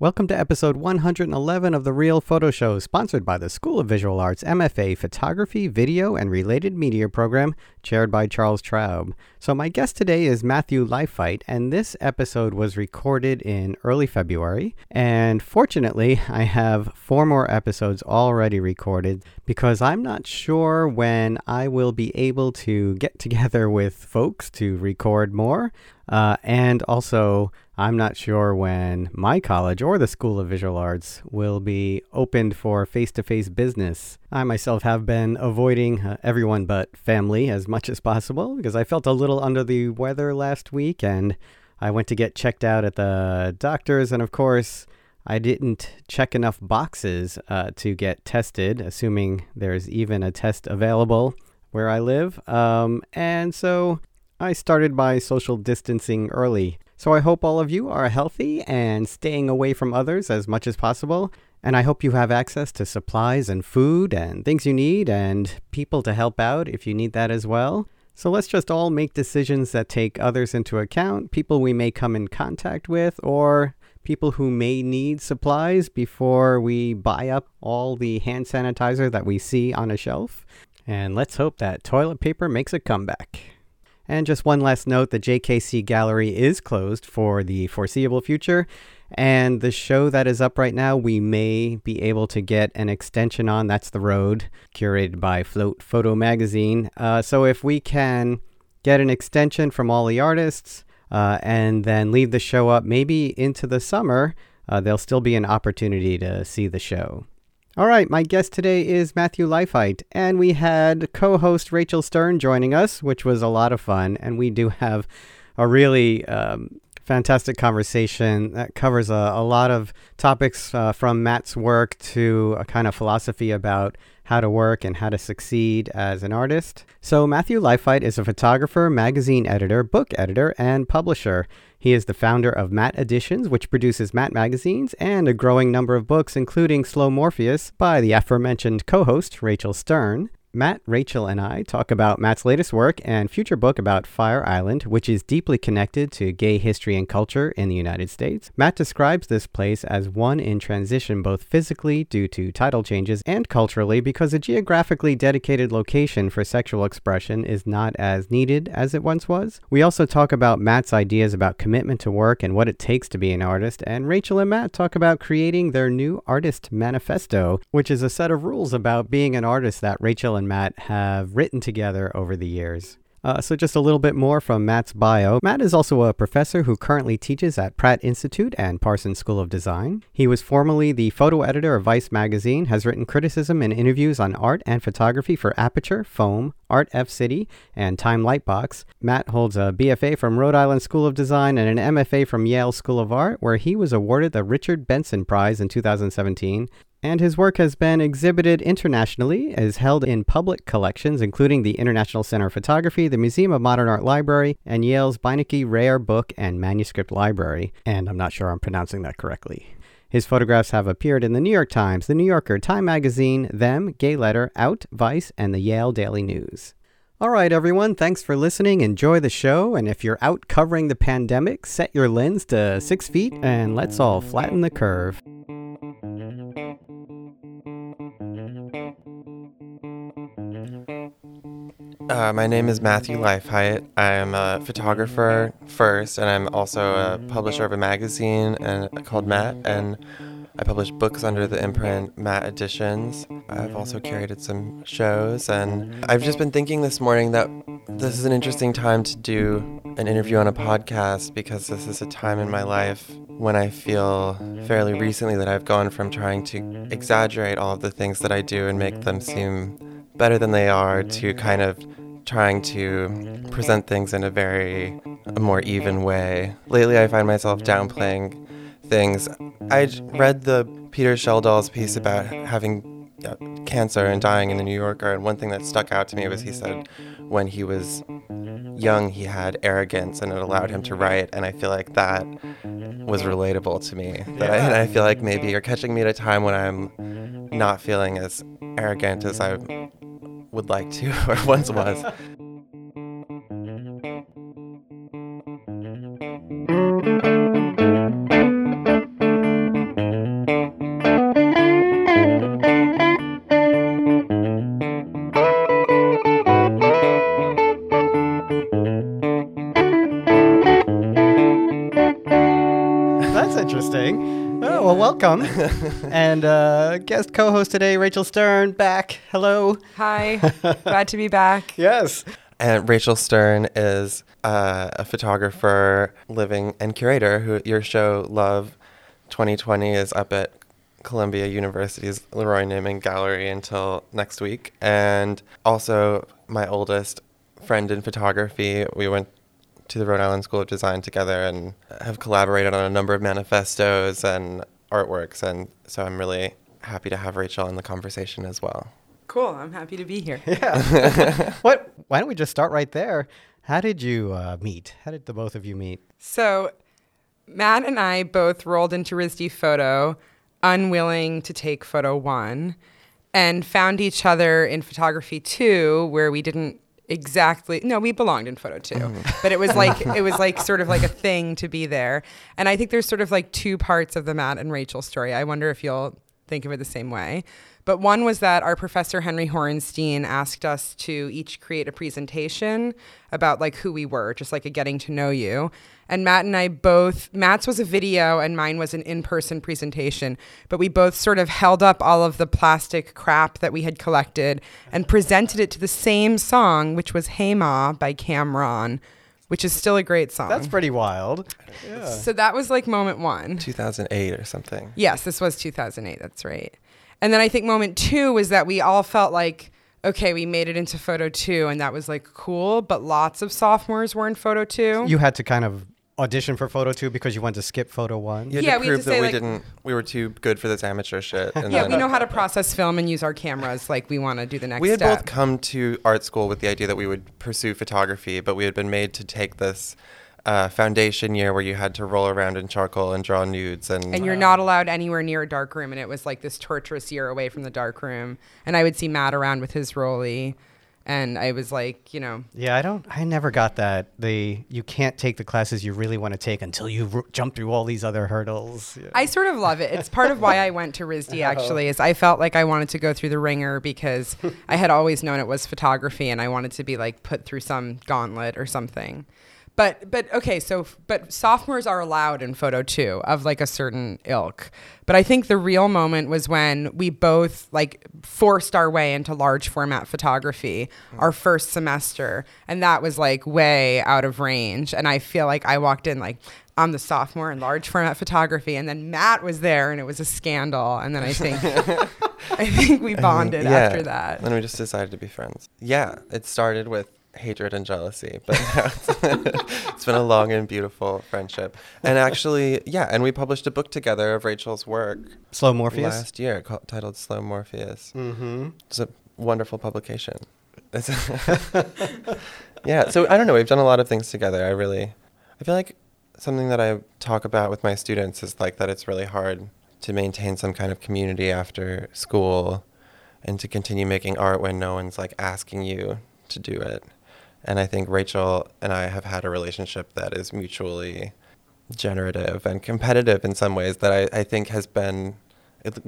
Welcome to episode 111 of The Real Photo Show, sponsored by the School of Visual Arts MFA Photography, Video, and Related Media program, chaired by Charles Traub. So, my guest today is Matthew Leifheit, and this episode was recorded in early February. And fortunately, I have four more episodes already recorded because I'm not sure when I will be able to get together with folks to record more. Uh, and also, I'm not sure when my college or the School of Visual Arts will be opened for face to face business. I myself have been avoiding uh, everyone but family as much as possible because I felt a little under the weather last week and I went to get checked out at the doctor's, and of course, I didn't check enough boxes uh, to get tested, assuming there's even a test available where I live. Um, and so I started by social distancing early. So I hope all of you are healthy and staying away from others as much as possible. And I hope you have access to supplies and food and things you need and people to help out if you need that as well. So let's just all make decisions that take others into account, people we may come in contact with, or people who may need supplies before we buy up all the hand sanitizer that we see on a shelf. And let's hope that toilet paper makes a comeback. And just one last note the JKC Gallery is closed for the foreseeable future. And the show that is up right now, we may be able to get an extension on. That's The Road, curated by Float Photo Magazine. Uh, so if we can get an extension from all the artists uh, and then leave the show up maybe into the summer, uh, there'll still be an opportunity to see the show. All right, my guest today is Matthew Leifheit, and we had co host Rachel Stern joining us, which was a lot of fun. And we do have a really um, fantastic conversation that covers a, a lot of topics uh, from Matt's work to a kind of philosophy about how to work and how to succeed as an artist. So, Matthew Leifheit is a photographer, magazine editor, book editor, and publisher. He is the founder of Matte Editions, which produces Matte magazines and a growing number of books, including Slow Morpheus by the aforementioned co host Rachel Stern. Matt, Rachel, and I talk about Matt's latest work and future book about Fire Island, which is deeply connected to gay history and culture in the United States. Matt describes this place as one in transition both physically due to tidal changes and culturally because a geographically dedicated location for sexual expression is not as needed as it once was. We also talk about Matt's ideas about commitment to work and what it takes to be an artist, and Rachel and Matt talk about creating their new artist manifesto, which is a set of rules about being an artist that Rachel and Matt have written together over the years. Uh, so, just a little bit more from Matt's bio. Matt is also a professor who currently teaches at Pratt Institute and Parsons School of Design. He was formerly the photo editor of Vice magazine, has written criticism and interviews on art and photography for Aperture, Foam, Art F City, and Time Lightbox. Matt holds a BFA from Rhode Island School of Design and an MFA from Yale School of Art, where he was awarded the Richard Benson Prize in 2017 and his work has been exhibited internationally, is held in public collections, including the International Center of Photography, the Museum of Modern Art Library, and Yale's Beinecke Rare Book and Manuscript Library. And I'm not sure I'm pronouncing that correctly. His photographs have appeared in the New York Times, the New Yorker, Time Magazine, Them, Gayletter, Out, Vice, and the Yale Daily News. All right, everyone, thanks for listening. Enjoy the show. And if you're out covering the pandemic, set your lens to six feet and let's all flatten the curve. Uh, my name is Matthew Leifheit. I'm a photographer first, and I'm also a publisher of a magazine and called Matte, and I publish books under the imprint Matte Editions. I've also curated some shows, and I've just been thinking this morning that this is an interesting time to do an interview on a podcast because this is a time in my life when I feel fairly recently that I've gone from trying to exaggerate all of the things that I do and make them seem better than they are to kind of trying to present things in a very a more even way. Lately, I find myself downplaying things. I read the Peter Schjeldahl's piece about having uh, cancer and dying in the New Yorker, and one thing that stuck out to me was he said when he was young, he had arrogance and it allowed him to write, and I feel like that was relatable to me. That I, and I feel like maybe you're catching me at a time when I'm not feeling as arrogant as I would like to, or once was. That's interesting. Oh, well, welcome. and uh, guest co host today, Rachel Stern, back. Hello. Hi, glad to be back. Yes. And Rachel Stern is uh, a photographer, living, and curator who your show Love 2020 is up at Columbia University's Leroy Neiman Gallery until next week. And also my oldest friend in photography. We went to the Rhode Island School of Design together and have collaborated on a number of manifestos and artworks. And so I'm really happy to have Rachel in the conversation as well. Cool, I'm happy to be here. Yeah. what? Why don't we just start right there? How did you uh, meet? How did the both of you meet? So, Matt and I both rolled into RISD Photo, unwilling to take photo one, and found each other in photography two, where we didn't exactly. No we belonged in photo two mm-hmm. but it was like it was like sort of like a thing to be there. And i think there's sort of like two parts of the matt and rachel story. I wonder if you'll think of it the same way. But one was that our professor Henry Horenstein asked us to each create a presentation about like who we were, just like a getting to know you. And Matt and I both Matt's was a video and mine was an in-person presentation, but we both sort of held up all of the plastic crap that we had collected and presented it to the same song, which was Hey Ma by Cam'ron, which is still a great song. That's pretty wild. Yeah. So that was like moment 1. 2008 or something. Yes, this was 2008, that's right. And then I think moment two was that we all felt like, okay, we made it into photo two, and that was like cool. But lots of sophomores were in photo two. You had to kind of audition for photo two because you wanted to skip photo one. You had Yeah, to we had prove that say, we like- didn't. We were too good for this amateur shit. And yeah, then we know how to process film and use our cameras. Like we want to do the next we had step. both come to art school with the idea that we would pursue photography, but we had been made to take this uh, foundation year where you had to roll around in charcoal and draw nudes and. and you're not allowed anywhere near a dark room, and it was like this torturous year away from the dark room. And I would see Matt around with his rolly, and I was like, you know, Yeah, I don't. I never got that. The you can't take the classes you really want to take until you r- jump through all these other hurdles. Yeah. I sort of love it. It's part of why I went to RISD oh. actually is I felt like I wanted to go through the ringer because I had always known it was photography and I wanted to be like put through some gauntlet or something. But but okay, so but sophomores are allowed in photo two of like a certain ilk. But I think the real moment was when we both like forced our way into large format photography hmm. our first semester and that was like way out of range and I feel like I walked in like I'm the sophomore in large format photography, and then Matt was there, and it was a scandal. And then I think, I think we bonded after that. Then we just decided to be friends. Yeah, it started with hatred and jealousy, but now it's, it's been a long and beautiful friendship. And actually, yeah, and we published a book together of Rachel's work Slow Morpheus. last year called, titled Slow Morpheus. Mm-hmm. It's a wonderful publication. It's yeah, so I don't know. We've done a lot of things together. I really, I feel like something that I talk about with my students is like that it's really hard to maintain some kind of community after school and to continue making art when no one's like asking you to do it. And I think Rachel and I have had a relationship that is mutually generative and competitive in some ways that I, I think has been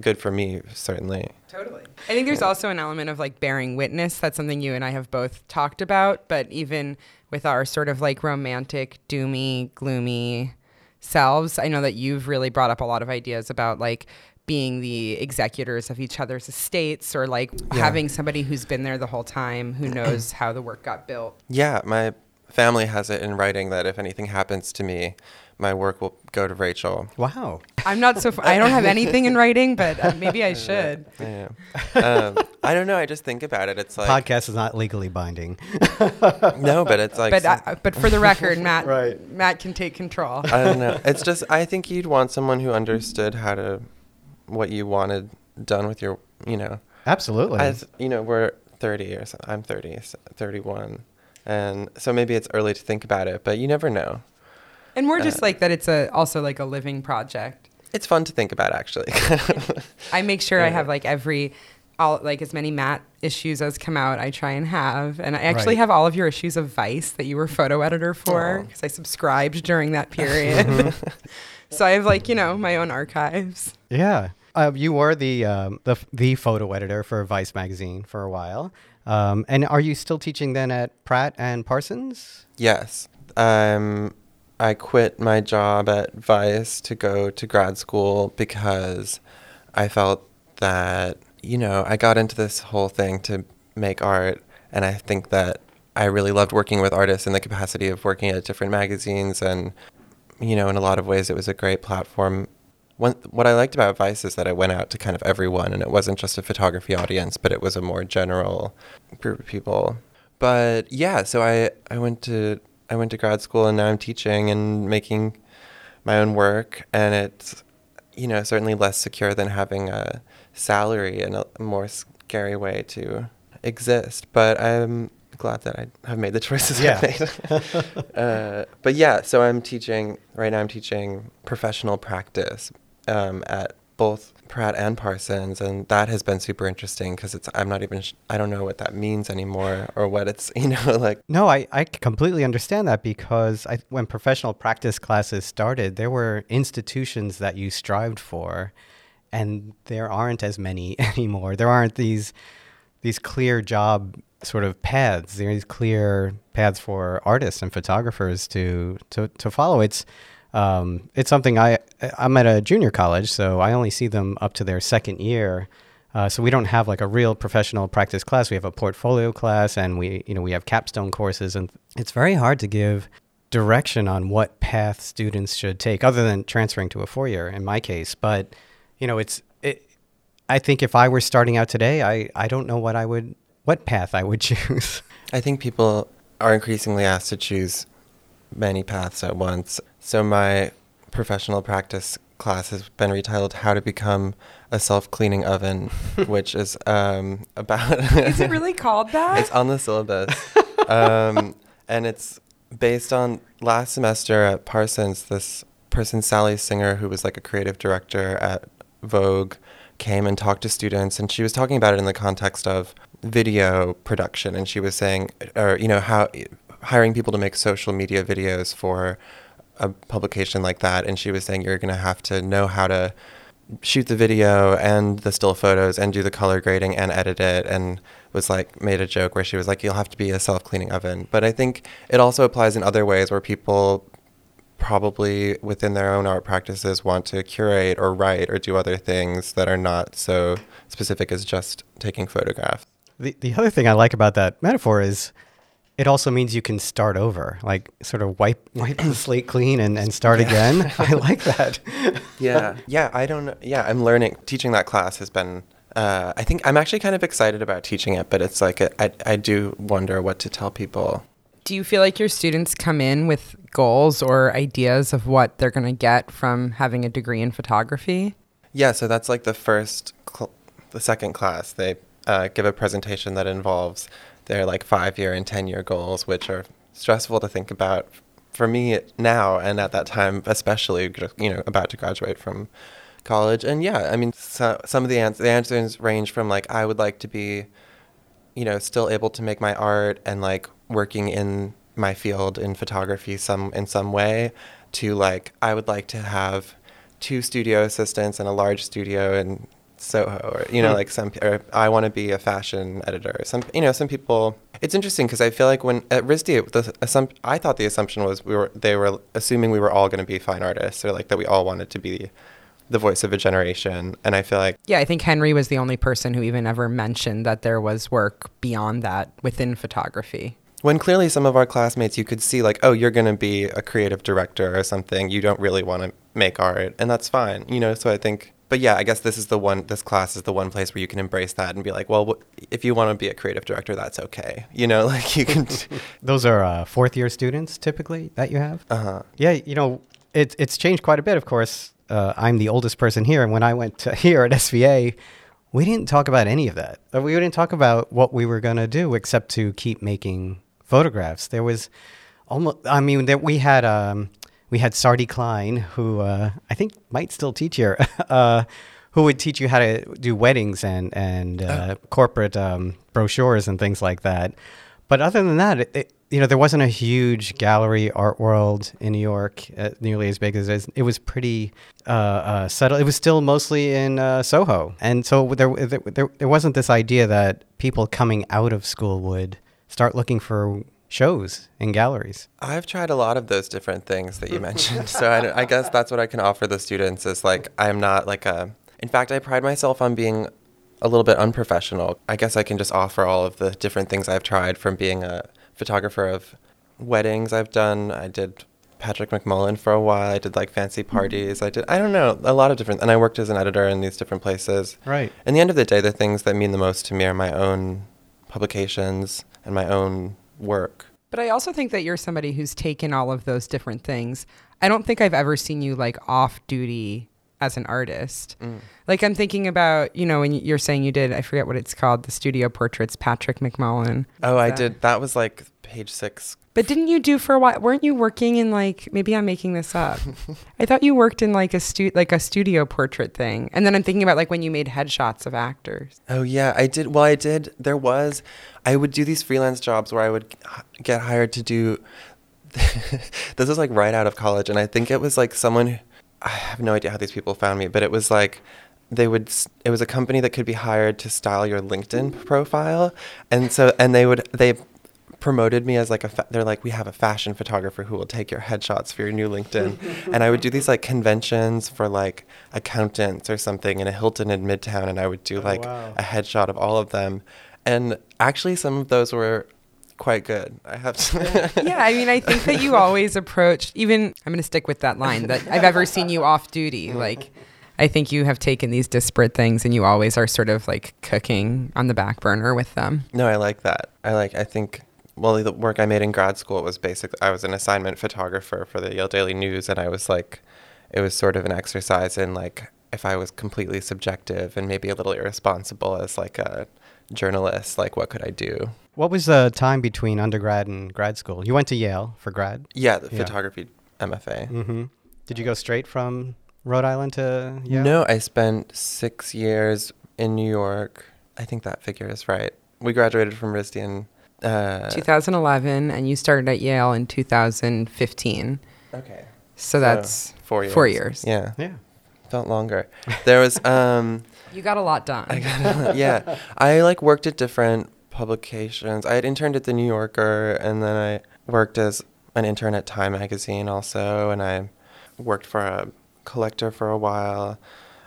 good for me, certainly. Totally. I think there's also an element of like bearing witness. That's something you and I have both talked about. But even with our sort of like romantic, doomy, gloomy selves, I know that you've really brought up a lot of ideas about like being the executors of each other's estates or like Yeah. having somebody who's been there the whole time who knows how the work got built. Yeah, my family has it in writing that if anything happens to me, my work will go to Rachel. Wow. I'm not so. F- I don't have anything in writing, but uh, maybe I should. Yeah. um, I don't know. I just think about it. It's like Podcast is not legally binding. no, but it's like But some- uh, but for the record, Matt Right. Matt can take control. I don't know. It's just I think you'd want someone who understood how to what you wanted done with your you know. Absolutely. As you know, we're 30 or so, I'm 30, so 31. And so maybe it's early to think about it, but you never know. And more just Uh, like that it's a also like a living project. It's fun to think about actually. I make sure I have like every all like as many Matte issues as come out. I try and have, and I actually Right. have all of your issues of Vice that you were photo editor for because I subscribed during that period. so I have like you know my own archives. yeah. Uh, you were the um, the the photo editor for Vice magazine for a while. Um, and are you still teaching then at Pratt and Parsons? Yes. I'm I quit my job at Vice to go to grad school because I felt that, you know, I got into this whole thing to make art. And I think that I really loved working with artists in the capacity of working at different magazines. And, you know, in a lot of ways, it was a great platform. One, what I liked about Vice is that I went out to kind of everyone, and it wasn't just a photography audience, but it was a more general group of people. But yeah, so I, I went to I went to grad school, and now I'm teaching and making my own work, and it's you know certainly less secure than having a salary and a more scary way to exist. But I'm glad that I have made the choices Yeah. I've made. uh, but yeah, so I'm teaching right now. I'm teaching professional practice um, at both Pratt and Parsons, and that has been super interesting because it's I'm not even sh- I don't know what that means anymore or what it's you know like No, I, I completely understand that because I, when professional practice classes started, there were institutions that you strived for, and there aren't as many anymore. There aren't these these clear job sort of paths. There are these clear paths for artists and photographers to to, to follow. It's um, it's something I I'm at a junior college, so I only see them up to their second year. Uh, so we don't have like a real professional practice class. We have a portfolio class, and we you know we have capstone courses, and it's very hard to give direction on what path students should take, other than transferring to a four year in my case. But you know, it's it. I think if I were starting out today, I I don't know what I would what path I would choose. I think people are increasingly asked to choose many paths at once. So my professional practice class has been retitled "How to Become a Self-Cleaning Oven," which is um, about. Is it really called that? it's on the syllabus, um, and it's based on last semester at Parsons. This person, Sally Singer, who was like a creative director at Vogue, came and talked to students, and she was talking about it in the context of video production, and she was saying, or you know, how hiring people to make social media videos for a publication like that, and she was saying you're going to have to know how to shoot the video and the still photos and do the color grading and edit it and was like made a joke where she was like you'll have to be a self-cleaning oven. But i think it also applies in other ways where people probably within their own art practices want to curate or write or do other things that are not so specific as just taking photographs. The the other thing I like about that metaphor is it also means you can start over, like sort of wipe wipe the slate clean and, and start again. I like that. yeah yeah i don't yeah i'm learning teaching that class has been uh, i think i'm actually kind of excited about teaching it but it's like a, I, I do wonder what to tell people Do you feel like your students come in with goals or ideas of what they're going to get from having a degree in photography? Yeah, so that's like the first, cl- the second class. They uh, give a presentation that involves their like five year and 10 year goals, which are stressful to think about for me now and at that time, especially, you know, about to graduate from college. And yeah, I mean, so, some of the, ans- the answers range from like, I would like to be, you know, still able to make my art and like working in my field in photography some in some way to like I would like to have two studio assistants and a large studio in Soho or you know Hmm. like some or I want to be a fashion editor some you know some people it's interesting because I feel like when at RISD the assump- I thought the assumption was we were they were assuming we were all going to be fine artists or like that we all wanted to be the voice of a generation and I feel like Yeah, I think Henry was the only person who even ever mentioned that there was work beyond that within photography. when clearly some of our classmates you could see like oh you're going to be a creative director or something you don't really want to make art and that's fine you know so i think but yeah i guess this is the one this class is the one place where you can embrace that and be like well if you want to be a creative director that's okay you know like you can Those are uh, fourth year students typically that you have. uh-huh Yeah, you know, it's it's changed quite a bit. Of course, uh, I'm the oldest person here, and when I went to here at SVA, we didn't talk about any of that. Uh, We didn't talk about what we were gonna do except to keep making photographs. There was almost, I mean, that we had um, we had Sardi Klein, who uh, I think might still teach here, uh, who would teach you how to do weddings and and uh, corporate um, brochures and things like that. But other than that, it, it, you know, there wasn't a huge gallery art world in New York, uh, nearly as big as it is. It was pretty uh, uh, settled. It was still mostly in uh, Soho, and so there, there, there, there wasn't this idea that people coming out of school would start looking for shows in galleries. I've tried a lot of those different things that you mentioned. so I, I guess that's what I can offer the students is like, I'm not like a, in fact, I pride myself on being a little bit unprofessional. I guess I can just offer all of the different things I've tried from being a photographer of weddings I've done. I did Patrick McMullan for a while. I did like fancy hmm. parties. I did, I don't know, a lot of different, and I worked as an editor in these different places. Right. In the end of the day, the things that mean the most to me are my own publications and my own work. But I also think that you're somebody who's taken all of those different things. I don't think I've ever seen you like off duty as an artist. Mm. Like I'm thinking about, you know, when you're saying you did, I forget what it's called, the studio portraits, Patrick McMullan. Oh, I that? did. That was like page six. But didn't you do for a while? Weren't you working in like maybe I'm making this up? I thought you worked in like a stu- like a studio portrait thing. And then I'm thinking about like when you made headshots of actors. Oh yeah, I did. Well, I did. There was, I would do these freelance jobs where I would get hired to do. this was like right out of college, and I think it was like someone. I have no idea how these people found me, but it was like they would. It was a company that could be hired to style your LinkedIn profile, and so and they would they promoted me as like a fa- they're like we have a fashion photographer who will take your headshots for your new LinkedIn and I would do these like conventions for like accountants or something in a Hilton in Midtown and I would do Oh, like wow. a headshot of all of them and actually some of those were quite good I have to yeah, I mean, I think that you always approach, even, I'm going to stick with that line that I've ever seen you off duty. Mm-hmm. Like, I think you have taken these disparate things and you always are sort of like cooking on the back burner with them. No, I like that. I like. I think. Well, the work I made in grad school was basically I was an assignment photographer for the Yale Daily News, and I was like, it was sort of an exercise in like if I was completely subjective and maybe a little irresponsible as like a journalist, like what could I do? What was the time between undergrad and grad school? You went to Yale for grad. Yeah, the Yeah. photography MFA. Mm-hmm. Did you go straight from Rhode Island to Yale? No, I spent six years in New York. I think that figure is right. We graduated from RISD in. Uh, 2011, and you started at Yale in 2015. okay. So that's four years. four years. Yeah. Yeah. felt longer. There was um You got a lot done. I got a lot, yeah. I like worked at different publications. I had interned at the New Yorker and then I worked as an intern at Time magazine also and I worked for a collector for a while.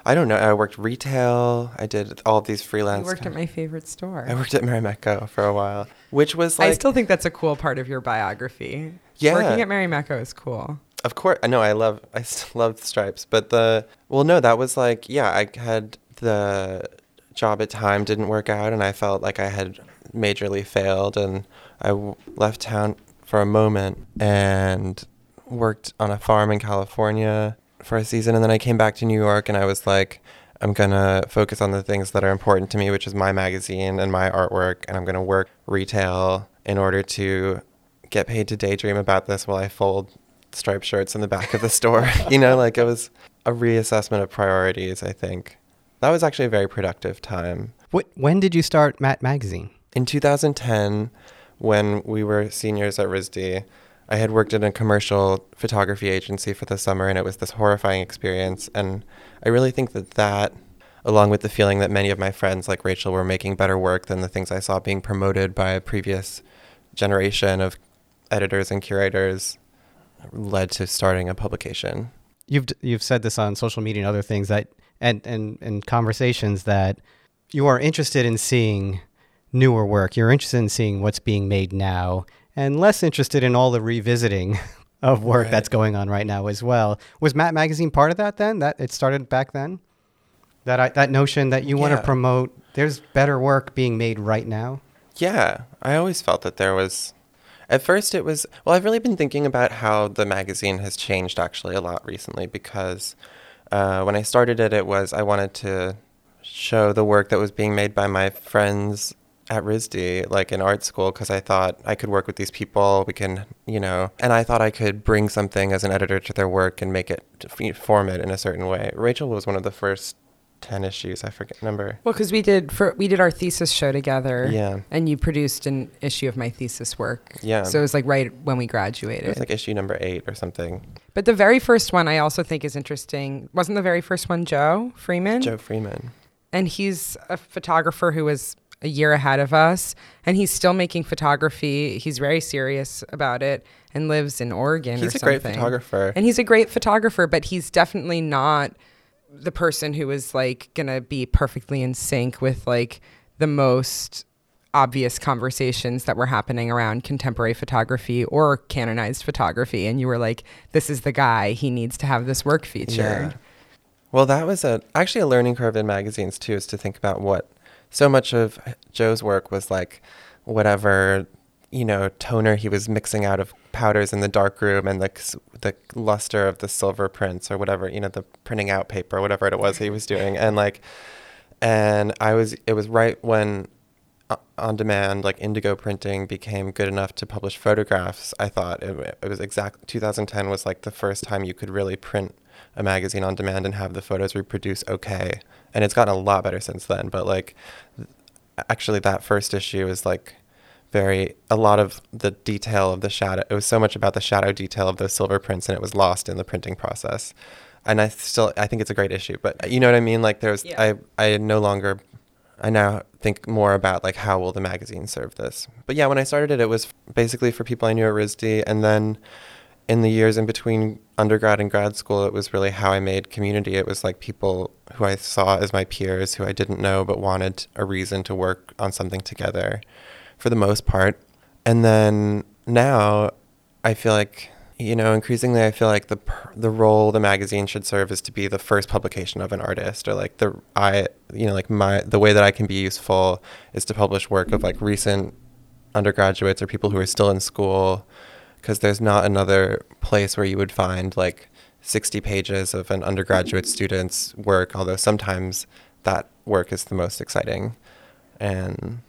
I don't know. I worked retail. I did all of these you freelance worked at my favorite store. I worked at Marimekko for a while, which was like I still think that's a cool part of your biography. Yeah. Working at Marimekko is cool. Of course, I know I love I still love stripes, but the well, no, that was like yeah, I had the job at Time didn't work out, and I felt like I had majorly failed, and I w- left town for a moment and worked on a farm in California for a season, and then I came back to New York, and I was like. I'm gonna focus on the things that are important to me, which is my magazine and my artwork, and I'm gonna work retail in order to get paid to daydream about this while I fold striped shirts in the back of the store. you know, like it was a reassessment of priorities, I think. That was actually a very productive time. What, when did you start Matte Magazine? In 2010, when we were seniors at RISD, I had worked in a commercial photography agency for the summer, and it was this horrifying experience. And I really think that that, along with the feeling that many of my friends, like Rachel, were making better work than the things I saw being promoted by a previous generation of editors and curators, led to starting a publication. You've you've said this on social media and other things that and and and conversations that you are interested in seeing newer work. You're interested in seeing what's being made now, and less interested in all the revisiting of work Right. that's going on right now as well. Was Matte Magazine part of that then? That it started back then. That I, that notion that you want to promote. There's better work being made right now. Yeah, I always felt that there was. At first, it was. Well, I've really been thinking about how the magazine has changed actually a lot recently because uh, when I started it, it was I wanted to show the work that was being made by my friends at RISD, like in art school, because I thought I could work with these people. We can, you know, and I thought I could bring something as an editor to their work and make it, form it in a certain way. Rachel was one of the first 10 issues, I forget number. Well, because we did for we did our thesis show together. Yeah. And you produced an issue of my thesis work. Yeah. So it was like right when we graduated It was like issue number eight or something. but the very first one I also think is interesting. Wasn't the very first one Joe Freeman? Joe Freeman. And he's a photographer who was a year ahead of us, and he's still making photography. He's very serious about it and lives in Oregon. He's or a great photographer. and he's a great photographer, but he's definitely not the person who is like gonna be perfectly in sync with like the most obvious conversations that were happening around contemporary photography or canonized photography and you were like this is the guy he needs to have this work featured Yeah. Well, that was a actually a learning curve in magazines too, is to think about what so much of Joe's work was like whatever you know toner he was mixing out of powders in the dark room and the the luster of the silver prints or whatever you know the printing out paper whatever it was he was doing. And like and I was it was right when on demand like indigo printing became good enough to publish photographs i thought it, it was exact 2010 was like the first time you could really print a magazine on demand and have the photos reproduce okay. And it's gotten a lot better since then but like actually that first issue is like very a lot of the detail of the shadow it was so much about the shadow detail of those silver prints and it was lost in the printing process. And i still i think it's a great issue but uh, you know what i mean? Like there's Yeah. i i no longer I now think more about like how will the magazine serve this. But yeah, when I started it, it was basically for people I knew at RISD, and then in the years in between undergrad and grad school, it was really how I made community. It was like people who I saw as my peers, who I didn't know but wanted a reason to work on something together, for the most part. And then now, I feel like you know increasingly I feel like the the role the magazine should serve is to be the first publication of an artist or like the I you know like my the way that I can be useful is to publish work of like recent undergraduates or people who are still in school because there's not another place where you would find like 60 pages of an undergraduate student's work although sometimes that work is the most exciting. And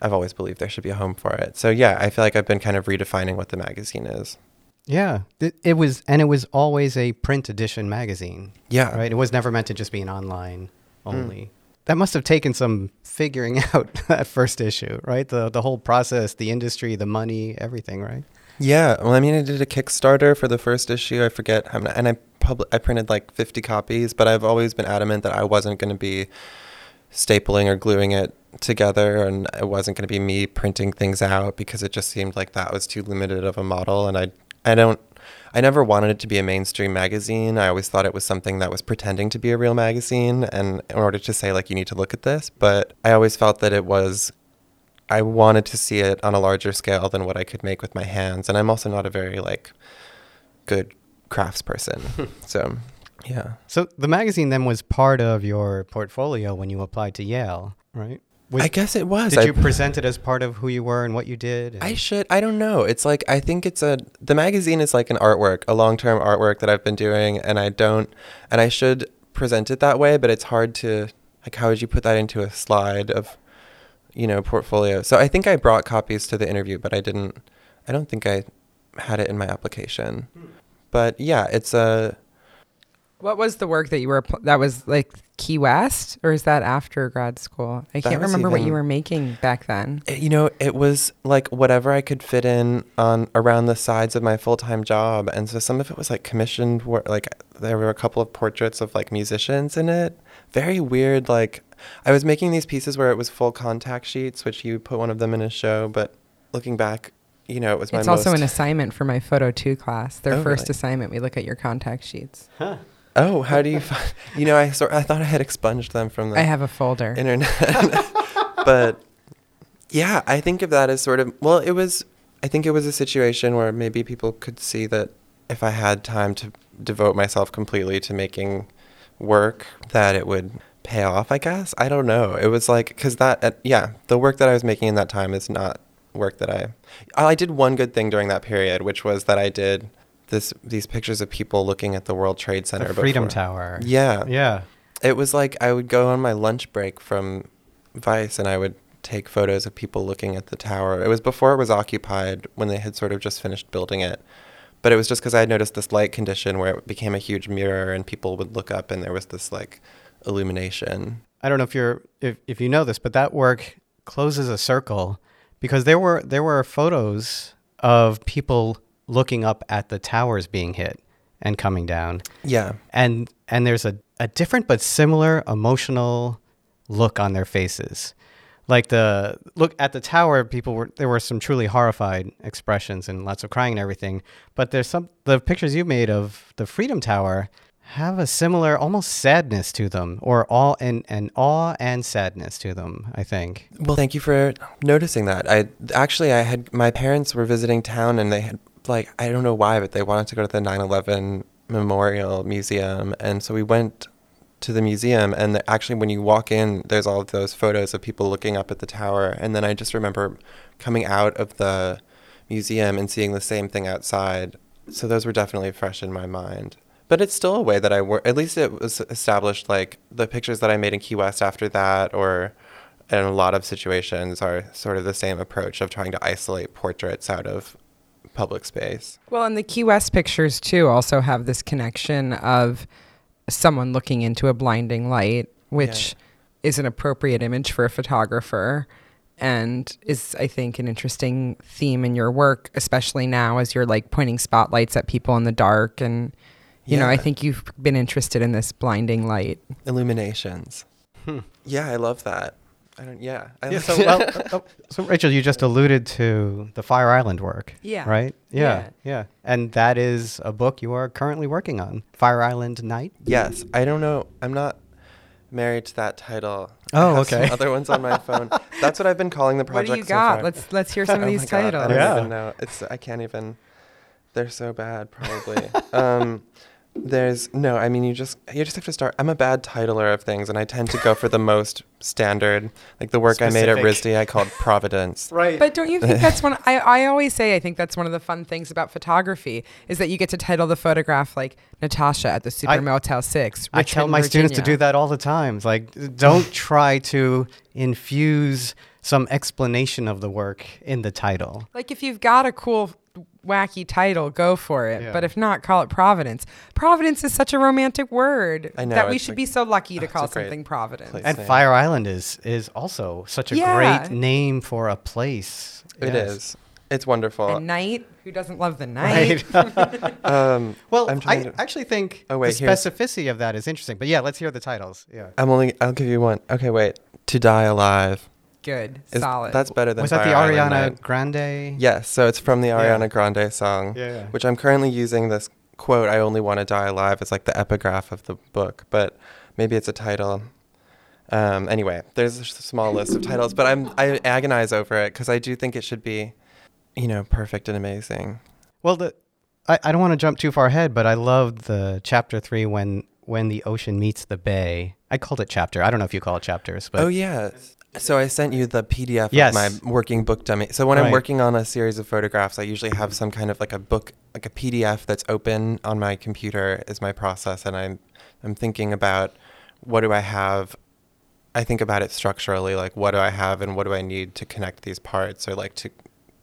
I've always believed there should be a home for it. So yeah, I feel like I've been kind of redefining what the magazine is. Yeah, it, it was, and it was always a print edition magazine, Yeah. right? It was never meant to just be an online hmm. only. That must have taken some figuring out that first issue, right? The the whole process, the industry, the money, everything, right? Yeah. Well, I mean, I did a Kickstarter for the first issue. I forget how many, and I pub- I printed like 50 copies, but I've always been adamant that I wasn't going to be stapling or gluing it together and it wasn't going to be me printing things out because it just seemed like that was too limited of a model and I I don't I never wanted it to be a mainstream magazine. I always thought it was something that was pretending to be a real magazine and in order to say like you need to look at this, but I always felt that it was I wanted to see it on a larger scale than what I could make with my hands and I'm also not a very like good craftsperson. so, yeah. So the magazine then was part of your portfolio when you applied to Yale, right? Was, I guess it was. did I- you present it as part of who you were and what you did? I should. I don't know. It's like I think it's a the magazine is like an artwork, a long term artwork that I've been doing, and I don't, and I should present it that way, but it's hard to like. How would you put that into a slide of, you know, portfolio? So I think I brought copies to the interview, but I didn't. I don't think I had it in my application. Hmm. But yeah, it's a. What was the work that you were that was like Key West or is that after grad school? I That can't was remember what you were making back then. it- you know, it was like whatever I could fit in on around the sides of my full time job, and so some of it was like commissioned work. Like there were a couple of portraits of like musicians in it. Very weird. Like I was making these pieces where it was full contact sheets, which you put one of them in a show. But looking back, you know, it was my It's also an assignment for my photo 2 class. Their Oh, first really? assignment, we look at your contact sheets. Oh, how do you? Find, you know, I sort. I thought I had expunged them from the. I have a folder. internet. but yeah, I think of that as sort of well, it was I think it was a situation where maybe people could see that if I had time to devote myself completely to making work that it would pay off, I guess. I don't know. It was like cuz that uh, yeah, the work that I was making in that time is not work that I I did one good thing during that period, which was that I did this these pictures of people looking at the World Trade Center the Freedom before. Tower. Yeah. Yeah. It was like I would go on my lunch break from Vice and I would take photos of people looking at the tower. It was before it was occupied when they had sort of just finished building it. But it was just because I had noticed this light condition where it became a huge mirror and people would look up and there was this like illumination. I don't know if you're if, if you know this, but that work closes a circle because there were there were photos of people looking up at the towers being hit and coming down. Yeah. And and there's a, a different but similar emotional look on their faces. like the look at the tower people were there were some truly horrified expressions and lots of crying and everything but there's some the pictures you made of the freedom tower have a similar almost sadness to them or all and, and awe and sadness to them i think Well, thank you for noticing that. I actually I had my parents were visiting town and they had like I don't know why, but they wanted to go to the 9/11 Memorial Museum, and so we went to the museum. And the, actually, when you walk in, there's all of those photos of people looking up at the tower. And then I just remember coming out of the museum and seeing the same thing outside. So those were definitely fresh in my mind. But it's still a way that I work. At least it was established. Like the pictures that I made in Key West after that, or in a lot of situations, are sort of the same approach of trying to isolate portraits out of public space. Well, and the Key West pictures too also have this connection of someone looking into a blinding light, which is an appropriate image for a photographer and is I think an interesting theme in your work, especially now as you're like pointing spotlights at people in the dark and you know, I think you've been interested in this blinding light. Illuminations. Hmm. Yeah, I love that. I don't. Yeah. I yeah, so, well, oh, so Rachel, you just alluded to the Fire Island work. Yeah. Right? Yeah, Yeah. yeah. And that is a book you are currently working on, Fire Island Night. Yes, I don't know. I'm not married to that title. Oh, I have some okay. other ones on my phone. That's what I've been calling the project. What project. do you so got? far. Let's let's hear some of Oh these my God, I titles. don't Yeah. even know. It's I can't even. They're so bad, probably. um, there's no. I mean, you just you just have to start. I'm a bad titler of things, and I tend to go for the most standard. Like the work I made at Specific. RISD, I called Providence. Right. But don't you think that's one? I, I always say I think that's one of the fun things about photography is that you get to title the photograph like Natasha at the Super I- Motel Six. I tell Richmond, my students to do that all the time. Like, don't try to infuse some explanation of the work in the title. Like if you've got a cool, wacky title, go for it. Yeah. But if not, call it Providence. Providence is such a romantic word I know, that we should like- be so lucky to it's call something Providence. And name. Fire Island is is also such a Yeah. great name for a place. It Yes. is. It's wonderful. And night, who doesn't love the night? Right. um, well, I'm I to- actually think Oh, wait, the here's- specificity of that is interesting. But yeah, let's hear the titles. Yeah. I'm only. I'll give you one. Okay, wait. To die alive. Good, Is- solid. That's better than Was that the Fire Island Ariana Night. Grande? Yes, so it's from the Yeah. Ariana Grande song, Yeah, yeah. which I'm currently using this quote, I only want to die alive, as like the epigraph of the book, but maybe it's a title. Um, anyway, there's a small list of titles, but I'm, I agonize over it because I do think it should be, you know, perfect and amazing. Well, the I, I don't want to jump too far ahead, but I loved the chapter three when when the ocean meets the bay. I called it chapter. I don't know if you call it chapters, but oh, yeah. So I sent you the PDF Yes. of my working book dummy. So when Right. I'm working on a series of photographs, I usually have some kind of like a book, like a PDF that's open on my computer is my process, and I'm I'm thinking about what do I have. I think about it structurally, like what do I have and what do I need to connect these parts, or like to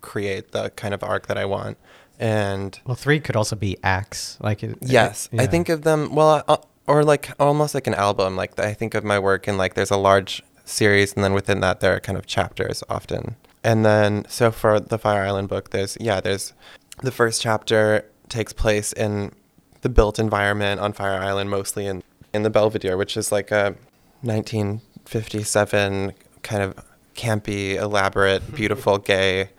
create the kind of arc that I want. And well, three could also be acts. Like it, Yes, I yeah. think of them well, uh, or like almost like an album. Like I think of my work and like there's a large series, and then within that there are kind of chapters often. And then so for the Fire Island book, there's yeah, there's the first chapter takes place in the built environment on Fire Island, mostly in in the Belvedere, which is like a 1957 kind of campy, elaborate, beautiful, gay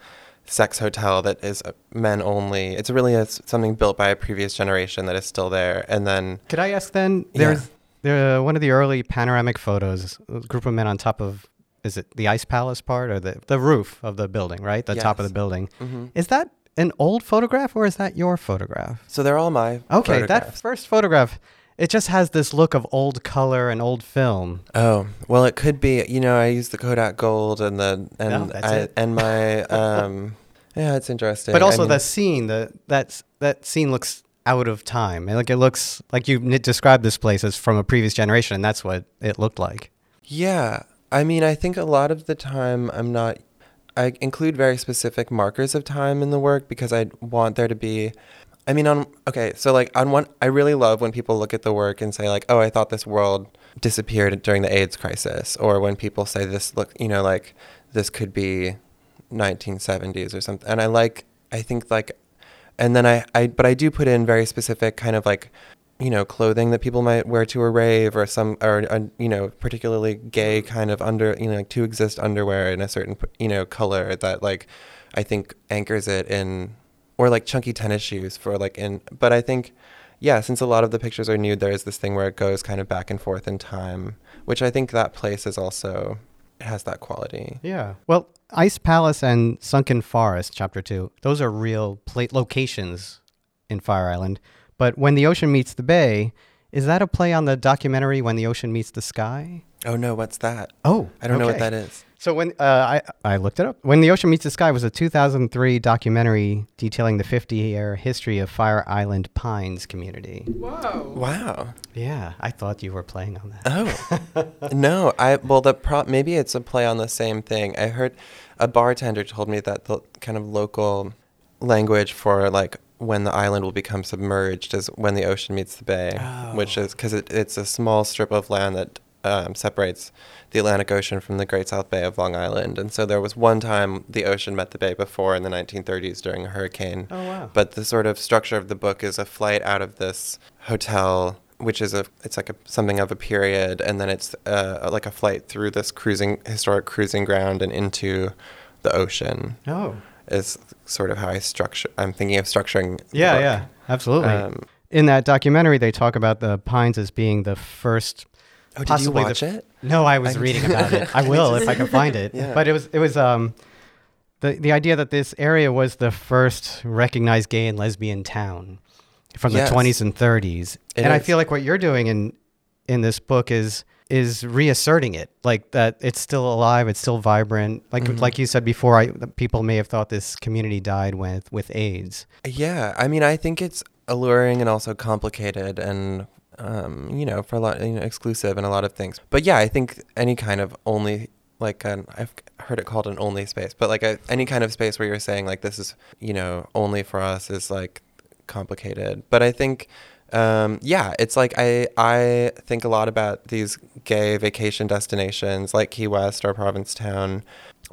sex hotel that is men only. It's really a, something built by a previous generation that is still there. And then Could I ask then? Yeah. There one of the early panoramic photos. A group of men on top of is it the ice palace part or the the roof of the building? Right, the top of the building. mhm. Is that an old photograph or is that your photograph? so they're all my Okay, that first photograph, it just has this look of old color and old film. Oh well, it could be. You know, I use the Kodak Gold and the and No, I, and my um. yeah, it's interesting. But I also mean- the scene, the that's that scene looks out of time. And, Like it looks like you described this place as from a previous generation, and that's what it looked like. Yeah. I mean, I think a lot of the time I'm not. I include very specific markers of time in the work because I want there to be. I mean, on. Okay, so like on one. I really love when people look at the work and say, like, oh, I thought this world disappeared during the AIDS crisis. Or when people say this, look, you know, like, this could be 1970s or something. And I like. I think, like. And then I, I. But I do put in very specific kind of like you know clothing that people might wear to a rave or some or uh, you know particularly gay kind of under you know like to exist underwear in a certain you know color that like I think anchors it in or like chunky tennis shoes for like in but I think yeah since a lot of the pictures are nude there is this thing where it goes kind of back and forth in time which I think that place is also it has that quality. Yeah. Well, Ice Palace and Sunken Forest, Chapter Two, those are real plate locations in Fire Island. But when the ocean meets the bay, is that a play on the documentary When the Ocean Meets the Sky? Oh no, what's that? Oh, I don't know what that is. So when uh, I I looked it up, when the ocean meets the sky was a 2003 documentary detailing the 50-year history of Fire Island Pines community. Whoa. Wow. Yeah, I thought you were playing on that. Oh no, I well the pro maybe it's a play on the same thing. I heard a bartender told me that the kind of local language for like when the island will become submerged is when the ocean meets the bay, which Oh. is because it, it's a small strip of land that um, separates the Atlantic Ocean from the Great South Bay of Long Island. And so there was one time the ocean met the bay before in the 1930s during a hurricane. Oh, wow. But the sort of structure of the book is a flight out of this hotel, which is a it's like a something of a period, and then it's uh, like a flight through this cruising historic cruising ground and into the ocean. Oh. Is sort of how I structure. I'm thinking of structuring. the Yeah, yeah, absolutely. Um, In that documentary, they talk about the Pines as being the first. Oh, did you possibly the watch f- it? No, I was I- reading about it. I will if I can find it. Yeah. But it was it was um, the the idea that this area was the first recognized gay and lesbian town from Yes. the 20s and 30s, It and I feel like what you're doing in in this book is is reasserting it, like that it's still alive, it's still vibrant. Like Mhm. like you said before, I people may have thought this community died with with AIDS. Yeah, I mean, I think it's alluring and also complicated and um, you know, for a lot, you know, exclusive and a lot of things. But yeah, I think any kind of only like an I've heard it called an only space, but like a, any kind of space where you're saying like this is you know only for us is like complicated. But I think um, yeah, it's like I I think a lot about these gay vacation destinations like Key West or Provincetown,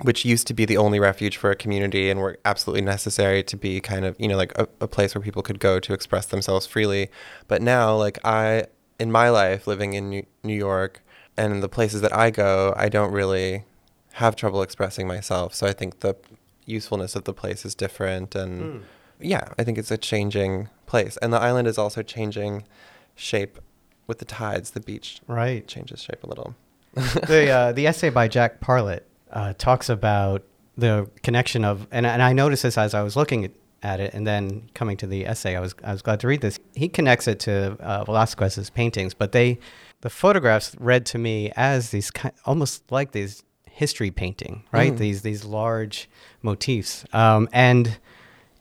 which used to be the only refuge for a community and were absolutely necessary to be kind of you know like a, a place where people could go to express themselves freely. But now, like I in my life living in New, York and the places that I go, I don't really have trouble expressing myself. So I think the usefulness of the place is different and yeah, I think it's a changing place. And the island is also changing shape with the tides. The beach Right. changes shape a little. the uh, the essay by Jack Parlett uh, talks about the connection of, and, and I noticed this as I was looking at, at it, and then coming to the essay, I was I was glad to read this. He connects it to uh, Velasquez's paintings, but they the photographs read to me as these almost like these history painting, right? Mm. These these large motifs, um, and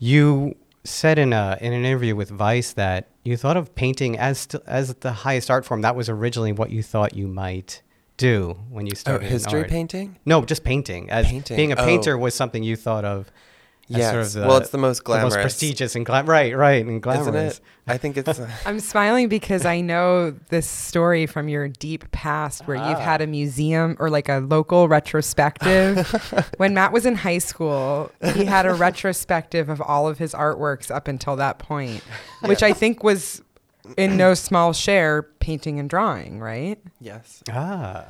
you said in a in an interview with Vice that you thought of painting as st- as the highest art form. That was originally what you thought you might do when you Oh, started in history painting? No, just painting. As Painting. being a Oh. painter was something you thought of. As Yes. sort of the, well, it's the most the glamorous. most prestigious and glam- right, right, and glamorous. Isn't it? I think it's. uh, I'm smiling because I know this story from your deep past where you've Ah. had a museum or like a local retrospective. when Matt was in high school, he had a retrospective of all of his artworks up until that point, which I think was in no small share painting and drawing, right? yes. Ah,